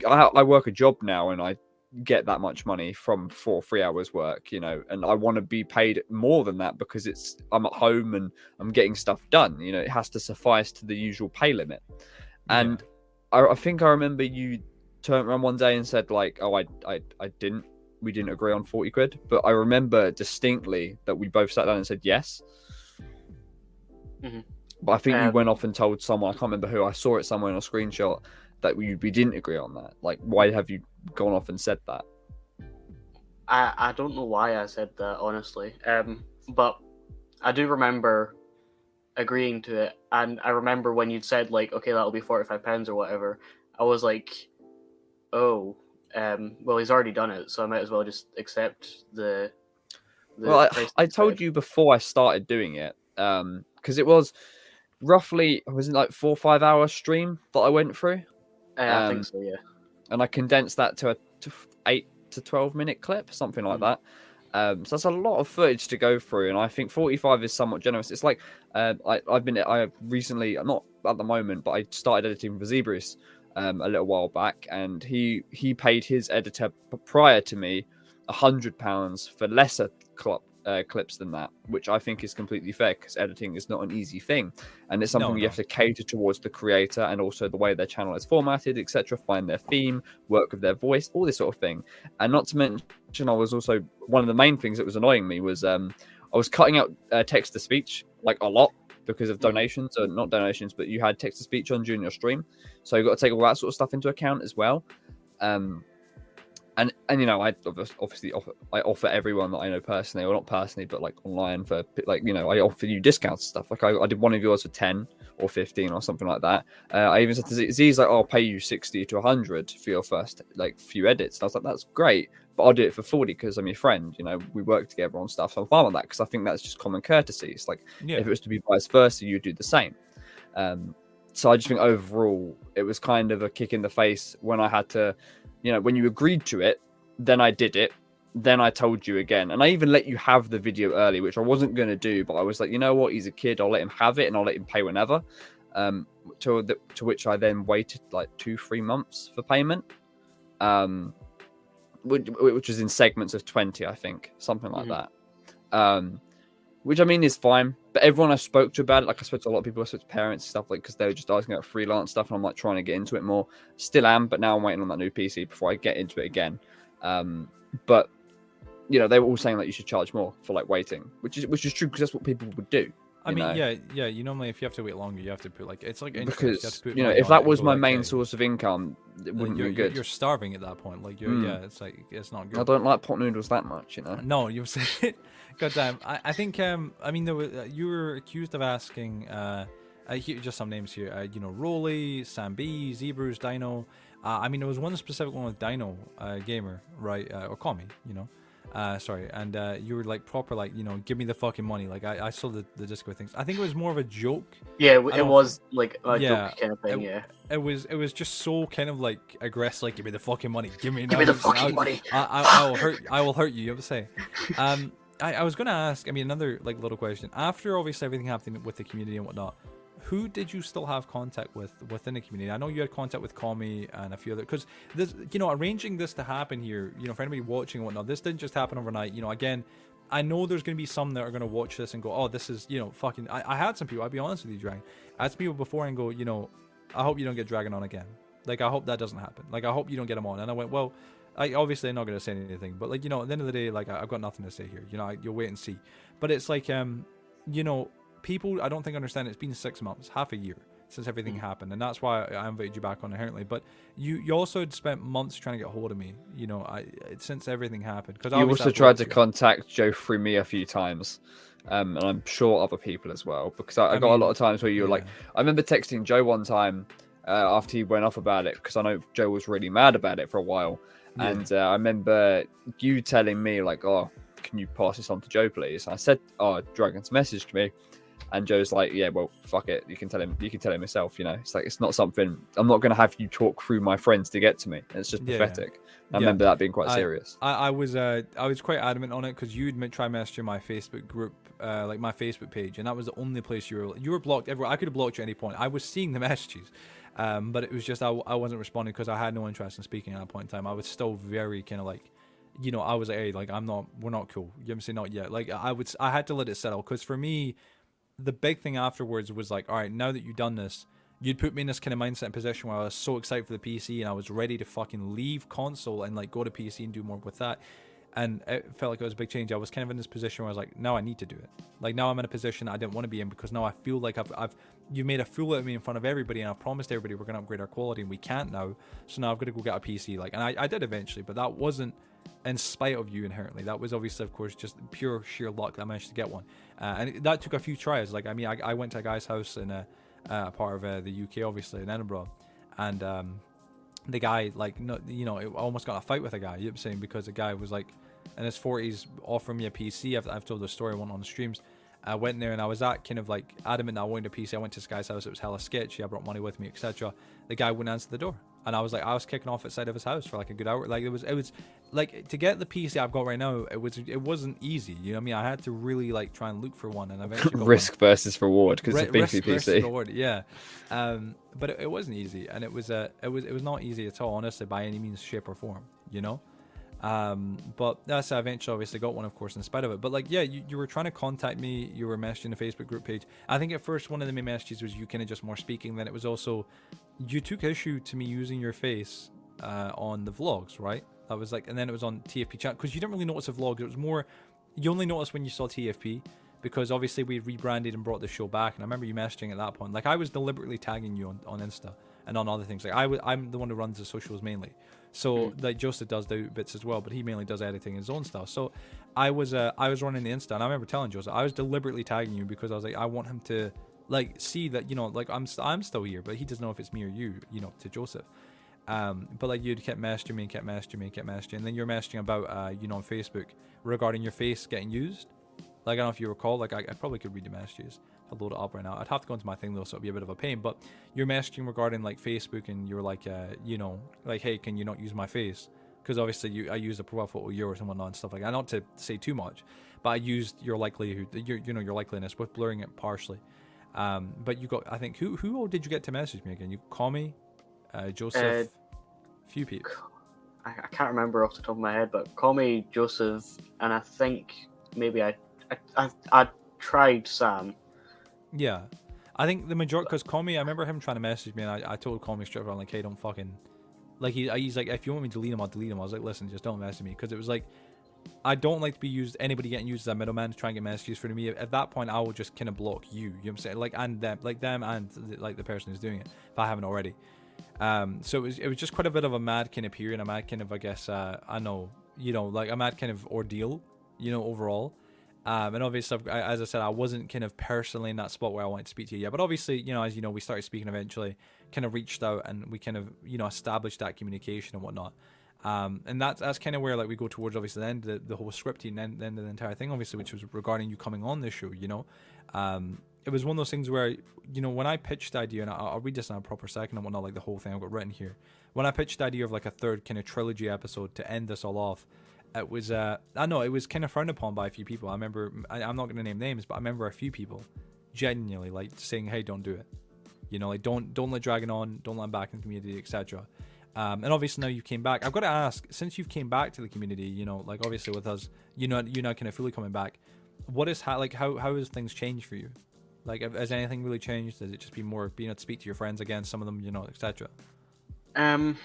I, I work a job now and I get that much money from four three hours work. You know, and I want to be paid more than that because it's I'm at home and I'm getting stuff done. You know, it has to suffice to the usual pay limit. And I, I think I remember you turned around one day and said like, "Oh, I I I didn't." We didn't agree on 40 quid, but I remember distinctly that we both sat down and said yes. Mhm. But I think you Um, went off and told someone, I can't remember who, I saw it somewhere in a screenshot that we, we didn't agree on that. Like, why have you gone off and said that? I I don't know why I said that honestly. Um, but I do remember agreeing to it, and I remember when you'd said like, okay, that'll be forty five pounds or whatever. I was like, oh, um, well, he's already done it, so I might as well just accept the. the well, I, I told you before I started doing it, um, because it was roughly, was it like four or five hour stream that I went through? Uh, I um, think so. Yeah. and I condensed that to a to eight to twelve minute clip, something like Mhm. that. Um, so that's a lot of footage to go through, and I think forty five is somewhat generous. It's like uh, I, I've been I recently not at the moment, but I started editing for Zebrus um, a little while back, and he he paid his editor prior to me a hundred pounds for lesser cl- uh, clips than that, which I think is completely fair because editing is not an easy thing, and it's something No, you no. have to cater towards the creator and also the way their channel is formatted, etc. Find their theme, work with their voice, all this sort of thing, and not to mention, I was also one of the main things that was annoying me was um, I was cutting out uh, text to speech like a lot because of donations, or not donations, but you had text to speech on during your stream, so you've got to take all that sort of stuff into account as well. Um, and and you know I obviously offer I offer everyone that I know personally or not personally but like online for like you know I offer you discounts and stuff. Like I, I did one of yours for 10 or 15 or something like that. Uh, I even said to Z- Z's like oh, I'll pay you 60 to 100 for your first like few edits. And I was like that's great but I'll do it for 40 because I'm your friend you know we work together on stuff so I'm fine with that because I think that's just common courtesy it's like Yeah. if it was to be vice versa, you'd do the same. Um, so I just think overall, it was kind of a kick in the face when I had to you know, when you agreed to it, then I did it. Then I told you again, and I even let you have the video early, which I wasn't going to do, but I was like, you know what, he's a kid. I'll let him have it, and I'll let him pay whenever. Um, to the, to which I then waited like two, three months for payment. Um, which, was in segments of twenty, I think, something like Mhm. that. Um, which I mean is fine. But everyone I spoke to about it, like I spoke to a lot of people, I spoke to parents and stuff, like because they were just asking about freelance stuff, and I'm like trying to get into it more. Still am, but now I'm waiting on that new PC before I get into it again. Um, but you know, they were all saying like you should charge more for like waiting, which is which is true because that's what people would do. I mean, know? yeah, yeah. You normally, if you have to wait longer, you have to put like it's like you because put you know if that was my like, main hey, source of income, it wouldn't you're, be good. You're starving at that point. Like, you're, Mm. yeah, it's like it's not good. I don't like pot noodles that much, you know. No, you say, God damn. I, I think um I mean there was, uh, you were accused of asking uh, uh here, just some names here uh, you know Rolly, Sam B, Zebrus, Dino. Uh, I mean there was one specific one with Dino uh, Gamer right uh, or call me you know. Uh, sorry, and uh, you were like proper, like you know, give me the fucking money. Like I, I saw the the Disco things. I think it was more of a joke. Yeah, it, it was like a Yeah, joke kind of thing. it- yeah. It was it was just so kind of like aggressive. Like give me the fucking money. Give me Give me the fucking now. money. I, I, I will hurt. I will hurt you. You have to say. Um, I, I was going to ask. I mean, another like little question. After obviously everything happening with the community and whatnot, who did you still have contact with within the community? I know you had contact with Kami and a few other because this, you know, arranging this to happen here. You know, for anybody watching and whatnot, this didn't just happen overnight. You know, again. I know there's going to be some that are going to watch this and go, "Oh, this is you know fucking." I, I had some people. I'll be honest with you, Dragon. I had some people before and go, you know, I hope you don't get Dragon on again. Like I hope that doesn't happen. Like I hope you don't get him on. And I went, well, I obviously I'm not gonna say anything, but like you know, at the end of the day, like I, I've got nothing to say here. You know, I, you'll wait and see. But it's like, um, you know, people I don't think understand. It's been six months, half a year since everything Mm. happened, and that's why I invited you back on inherently. But you you also had spent months trying to get hold of me. You know, I since everything happened because You also tried to contact Joe through me a few times, um, and I'm sure other people as well. Because I, I, I got mean, a lot of times where you were like, I remember texting Joe one time uh, after he went off about it because I know Joe was really mad about it for a while, Yeah. and uh, I remember you telling me like, "Oh, can you pass this on to Joe, please?" And I said, "Oh, Dragon's messaged me." And Joe's like, yeah, well, fuck it. You can tell him. You can tell him yourself. You know, it's like it's not something. I'm not going to have you talk through my friends to get to me. It's just Yeah. pathetic. I Yeah. remember that being quite I- serious. I, I was uh, I was quite adamant on it because you'd try messaging my Facebook group, uh, like my Facebook page, and that was the only place you were you were blocked everywhere. I could have blocked you at any point. I was seeing the messages, um, but it was just I, I wasn't responding because I had no interest in speaking at that point in time. I was still very kind of like, you know, I was like, hey, like I'm not, we're not cool. You haven't I'm? Not yet. Like I would, I had to let it settle because for me, the big thing afterwards was like, all right, now that you've done this, you'd put me in this kind of mindset and position where I was so excited for the PC and I was ready to fucking leave console and like go to PC and do more with that. And it felt like it was a big change. I was kind of in this position where I was like, now I need to do it. Like now I'm in a position I didn't want to be in because now I feel like I've, I've you made a fool out of me in front of everybody and I've promised everybody we're going to upgrade our quality and we can't now. So now I've got to go get a PC. Like, and I, I did eventually, but that wasn't in spite of you inherently. That was obviously, of course, just pure sheer luck that I managed to get one. Uh, and that took a few tries. Like, I mean, I, I went to a guy's house in a, uh, part of uh, the UK, obviously in Edinburgh, and um, the guy, like, no, you know, almost got in a fight with a guy. You know what I'm saying? Because the guy was like in his 40s offering me a PC. I've, I've told the story one on the streams. I went there and I was that kind of like adamant that I wanted a PC. I went to this guy's house. It was hella sketchy. I brought money with me, etc. The guy wouldn't answer the door, and I was like, I was kicking off outside of his house for like a good hour. Like it was, it was like to get the PC I've got right now. It was, it wasn't easy. You know what I mean? I had to really like try and look for one, and eventually got one. Risk versus reward because it's a risk PC versus PC. reward, yeah. Um, but it, it wasn't easy, and it was uh, it was it was not easy at all, honestly, by any means, shape, or form. You know. Um, but that's I eventually obviously got one, of course, in spite of it. But like, yeah, you, you were trying to contact me. You were messaging the Facebook group page. I think at first one of the main messages was you kind of just more speaking. Then it was also you took issue to me using your face uh, on the vlogs, right? That was like, and then it was on TFP chat because you didn't really notice the vlogs. It was more you only noticed when you saw TFP because obviously we rebranded and brought the show back. And I remember you messaging at that point. Like I was deliberately tagging you on, on Insta and on other things. Like I w- I'm the one who runs the socials mainly. So like Joseph does the bits as well, but he mainly does editing his own stuff. So I was uh, I was running the Insta, and I remember telling Joseph I was deliberately tagging you because I was like I want him to like see that you know like I'm st- I'm still here, but he doesn't know if it's me or you, you know, to Joseph. Um, but like you'd kept messaging me and kept messaging me and kept messaging, and then you're messaging about uh, you know on Facebook regarding your face getting used. Like I don't know if you recall, like I, I probably could read the messages, to load it up right now. I'd have to go into my thing though, so it'd be a bit of a pain. But you're messaging regarding like Facebook, and you're like, uh, you know, like, hey, can you not use my face? Because obviously, you I use a profile photo of yours and whatnot and stuff like that. Not to say too much, but I used your likelihood, your you know, your likeliness with blurring it partially. Um, but you got, I think, who who all did you get to message me again? You call me, uh, Joseph, few people. I, I can't remember off the top of my head, but call me Joseph, and I think maybe I I, I, I tried Sam. Yeah, I think the majority because me. I remember him trying to message me, and I, I told me straight around like, hey, don't fucking like he he's like, if you want me to delete him, I'll delete him. I was like, listen, just don't message me because it was like. I don't like to be used anybody getting used as a middleman to try and get messages for me. At that point, I will just kind of block you. You know what I'm saying? Like and them, like them and like the person who's doing it if I haven't already. Um, so it was it was just quite a bit of a mad kind of period, a mad kind of I guess uh, I know you know like a mad kind of ordeal, you know overall. Um, and obviously, as I said, I wasn't kind of personally in that spot where I wanted to speak to you yet. But obviously, you know, as you know, we started speaking eventually, kind of reached out and we kind of, you know, established that communication and whatnot. Um, and that's that's kind of where like we go towards obviously the end the, the whole scripting and then the entire thing obviously which was regarding you coming on this show you know um, it was one of those things where you know when I pitched the idea and I'll, I'll read this in a proper second and whatnot like the whole thing I've got written here when I pitched the idea of like a third kind of trilogy episode to end this all off it was uh I know it was kind of frowned upon by a few people I remember I, I'm not going to name names but I remember a few people genuinely like saying hey don't do it you know like don't don't let Dragon on don't let him back in the community etc um, and obviously now you came back. I've got to ask, since you've came back to the community, you know, like obviously with us, you know, you're now kind of fully coming back. What is how like how how has things changed for you? Like, has anything really changed? Has it just been more being able to speak to your friends again? Some of them, you know, etc. Um,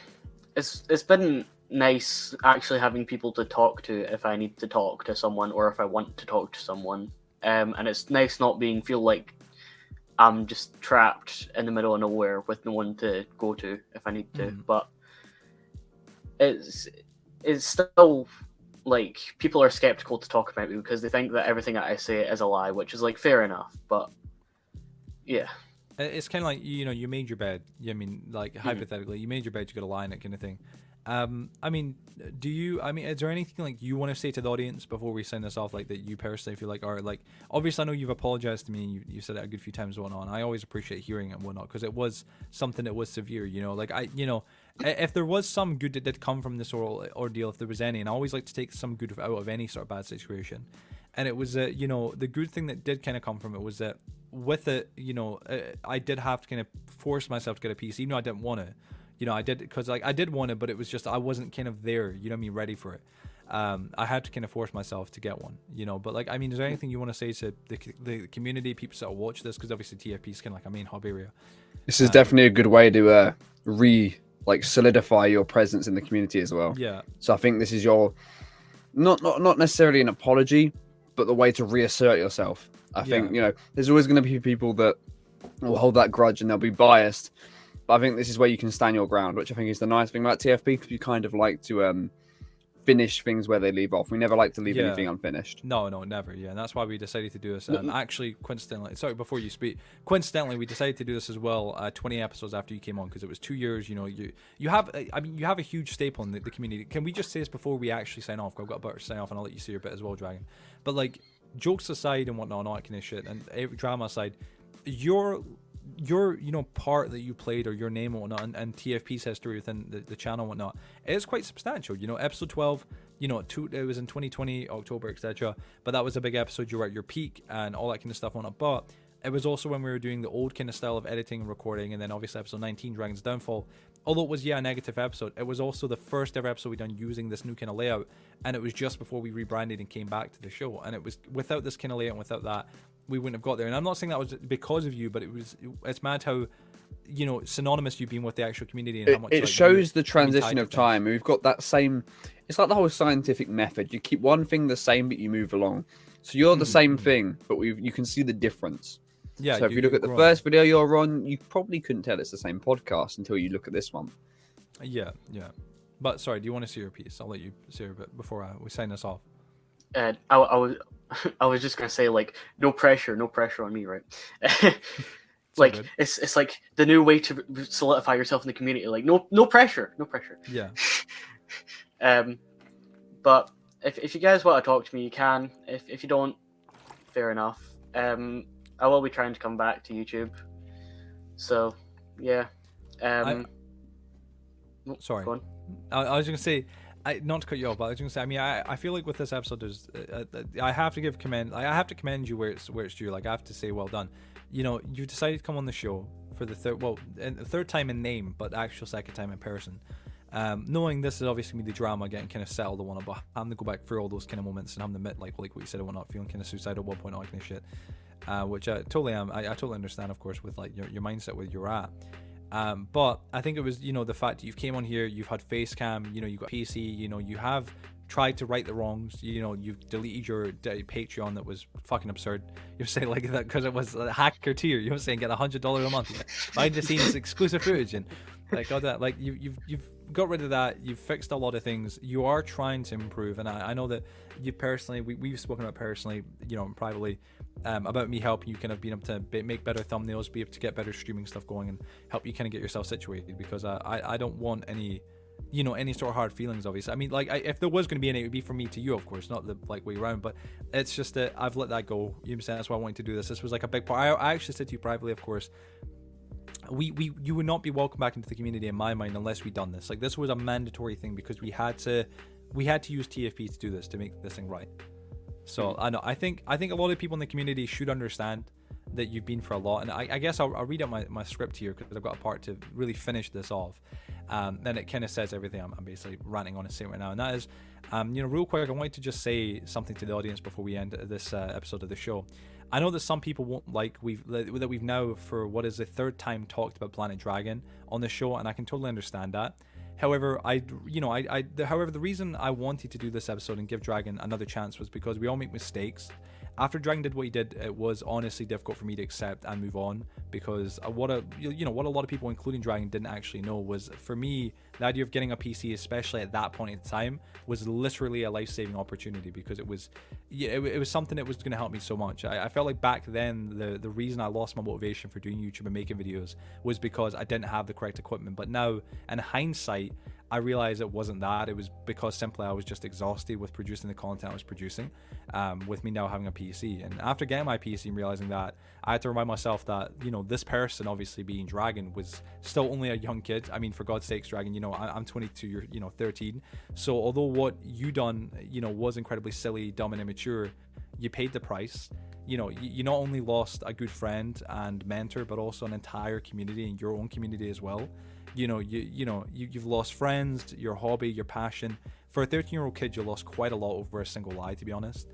it's it's been nice actually having people to talk to if I need to talk to someone or if I want to talk to someone. Um, and it's nice not being feel like I'm just trapped in the middle of nowhere with no one to go to if I need to. Mm. But it's it's still like people are skeptical to talk about me because they think that everything that I say is a lie, which is like fair enough. But yeah, it's kind of like you know you made your bed. I mean, like mm-hmm. hypothetically, you made your bed, you got to lie in it, kind of thing. Um, I mean, do you? I mean, is there anything like you want to say to the audience before we sign this off, like that you personally feel like, or like, obviously, I know you've apologized to me. You, you said it a good few times, whatnot. I always appreciate hearing it and whatnot because it was something that was severe. You know, like I, you know, if there was some good that did come from this oral ordeal, if there was any, and I always like to take some good out of any sort of bad situation. And it was, uh, you know, the good thing that did kind of come from it was that with it, you know, uh, I did have to kind of force myself to get a piece, even though I didn't want it you know, I did because like I did want it, but it was just I wasn't kind of there. You know, I mean, ready for it. Um, I had to kind of force myself to get one, you know. But like, I mean, is there anything you want to say to the, the community, people that watch this? Because obviously TFP is kind of like a main hub area. This is um, definitely a good way to uh, re like solidify your presence in the community as well. Yeah. So I think this is your not not not necessarily an apology, but the way to reassert yourself. I think yeah. you know there's always going to be people that will hold that grudge and they'll be biased but I think this is where you can stand your ground, which I think is the nice thing about TFP because you kind of like to um, finish things where they leave off. We never like to leave yeah. anything unfinished. No, no, never. Yeah, and that's why we decided to do this. And actually, coincidentally, sorry, before you speak, coincidentally, we decided to do this as well. Uh, Twenty episodes after you came on because it was two years. You know, you you have, I mean, you have a huge staple in the, the community. Can we just say this before we actually sign off? I've got about to sign off, and I'll let you see your bit as well, Dragon. But like, jokes aside and whatnot, all that kind of shit, and drama aside, your your you know part that you played or your name and whatnot and, and TFP's history within the, the channel and whatnot is quite substantial. You know, episode twelve, you know, two, it was in 2020 October, etc. But that was a big episode. You were at your peak and all that kind of stuff on it. But it was also when we were doing the old kind of style of editing and recording, and then obviously episode 19, Dragon's Downfall. Although it was yeah a negative episode, it was also the first ever episode we done using this new kind of layout, and it was just before we rebranded and came back to the show. And it was without this kind of layout, and without that, we wouldn't have got there. And I'm not saying that was because of you, but it was it's mad how you know synonymous you've been with the actual community and it, how much it like, shows the transition of time. We've got that same. It's like the whole scientific method. You keep one thing the same, but you move along. So you're the mm-hmm. same thing, but we've you can see the difference. Yeah. So if you look at the first video you're on, you probably couldn't tell it's the same podcast until you look at this one. Yeah, yeah. But sorry, do you want to see your piece? I'll let you see your bit before I, we sign this off. Uh, I, I was I was just gonna say like no pressure, no pressure on me, right? like so it's it's like the new way to solidify yourself in the community. Like no no pressure, no pressure. Yeah. um, but if if you guys want to talk to me, you can. If if you don't, fair enough. Um, I will be trying to come back to YouTube. So, yeah. Um, oh, Sorry. go on. I, I was going to say, I, not to cut you off, but I was going to say, I mean, I, I feel like with this episode, there's, uh, uh, I have to give commend, I have to commend you where it's where it's due. Like I have to say, well done. You know, you decided to come on the show for the third, well, and the third time in name, but actual second time in person. Um, knowing this is obviously gonna be the drama getting kind of settled and whatnot, but having to go back through all those kind of moments and having to admit, like, like what you said and whatnot, feeling kind of suicidal at one point, all kind of shit. Uh, which I totally am. I, I totally understand, of course, with like your, your mindset where you're at. Um, but I think it was, you know, the fact that you've came on here, you've had face cam, you know, you've got PC, you know, you have tried to right the wrongs. You know, you've deleted your d- Patreon that was fucking absurd. You're saying like that because it was a hacker tier. You know, saying get a hundred dollars a month, behind the scenes exclusive footage, and like all that. Like you, you've you've got rid of that. You've fixed a lot of things. You are trying to improve, and I, I know that you personally, we, we've spoken about personally, you know, privately, um, about me helping you kind of being able to make better thumbnails, be able to get better streaming stuff going, and help you kind of get yourself situated. Because I, I, I don't want any, you know, any sort of hard feelings. Obviously, I mean, like I, if there was going to be any, it would be from me to you, of course, not the like way around. But it's just that I've let that go. You saying that's why I wanted to do this. This was like a big part. I, I actually said to you privately, of course, we, we you would not be welcome back into the community in my mind unless we'd done this. Like this was a mandatory thing because we had to we had to use TFP to do this to make this thing right. So I know I think I think a lot of people in the community should understand that you've been for a lot, and I, I guess I'll, I'll, read out my, my script here because I've got a part to really finish this off. Um, then it kind of says everything I'm, I'm, basically ranting on and saying right now, and that is, um, you know, real quick, I wanted to just say something to the audience before we end this uh, episode of the show. I know that some people won't like we've that we've now for what is the third time talked about Planet Dragon on the show, and I can totally understand that. However, I you know I, I the, however the reason I wanted to do this episode and give Dragon another chance was because we all make mistakes. After Dragon did what he did, it was honestly difficult for me to accept and move on because what a you know what a lot of people, including Dragon, didn't actually know was for me the idea of getting a PC, especially at that point in time, was literally a life saving opportunity because it was yeah it, it was something that was going to help me so much. I, I felt like back then the the reason I lost my motivation for doing YouTube and making videos was because I didn't have the correct equipment. But now, in hindsight, I realized it wasn't that. It was because simply I was just exhausted with producing the content I was producing, um, with me now having a PC. And after getting my PC and realizing that, I had to remind myself that, you know, this person, obviously being Dragon, was still only a young kid. I mean, for God's sakes, Dragon, you know, I, am 22, you're, you know, 13. So although what you done, you know, was incredibly silly, dumb, and immature, you paid the price. You know, you, you not only lost a good friend and mentor, but also an entire community and your own community as well you know you you know you, you've lost friends your hobby your passion for a 13 year old kid you lost quite a lot over a single lie to be honest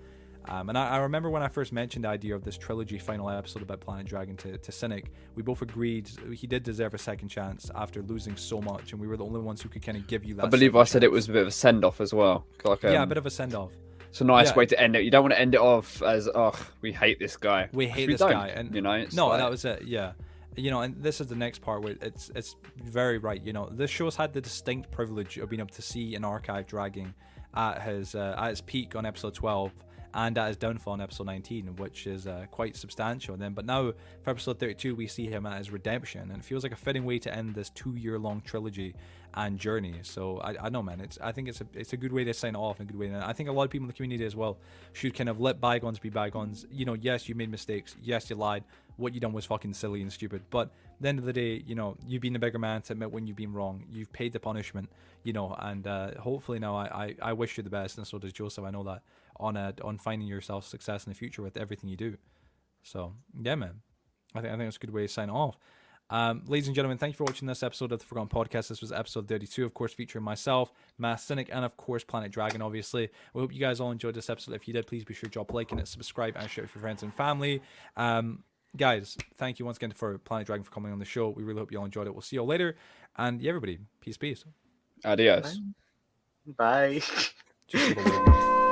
um, and I, I, remember when I first mentioned the idea of this trilogy final episode about Planet Dragon to, to Cynic, we both agreed he did deserve a second chance after losing so much, and we were the only ones who could kind of give you that. I believe I said chance. it was a bit of a send off as well. Like, um, yeah, a bit of a send off. It's a nice Yeah. way to end it. You don't want to end it off as, oh, we hate this guy. We hate we this guy, and you know, no, like- that was it. Yeah, you know, and this is the next part where it's it's very right. You know, this show's had the distinct privilege of being able to see an archive dragging at his uh, at his peak on episode twelve and at his downfall on episode 19 which is uh, quite substantial. Then but now for episode 32 we see him at his redemption and it feels like a fitting way to end this two year long trilogy and journey. So I, I know man it's I think it's a it's a good way to sign off and a good way And I think a lot of people in the community as well should kind of let bygones be bygones. You know yes you made mistakes. Yes you lied what you done was fucking silly and stupid but the end of the day you know you've been a bigger man to admit when you've been wrong you've paid the punishment you know and uh, hopefully now I, I I wish you the best and so does Joseph I know that on uh, on finding yourself success in the future with everything you do. So yeah, man, I think I think it's a good way to sign off. Um, ladies and gentlemen, thank you for watching this episode of the Forgotten Podcast. This was episode 32, of course, featuring myself, Mass Cynic, and of course, Planet Dragon, obviously. We hope you guys all enjoyed this episode. If you did, please be sure to drop a like and subscribe and share it with your friends and family. Um, guys, thank you once again for Planet Dragon for coming on the show. We really hope you all enjoyed it. We'll see you all later. And yeah, everybody, peace, peace. Adios. Bye. Just a little bit.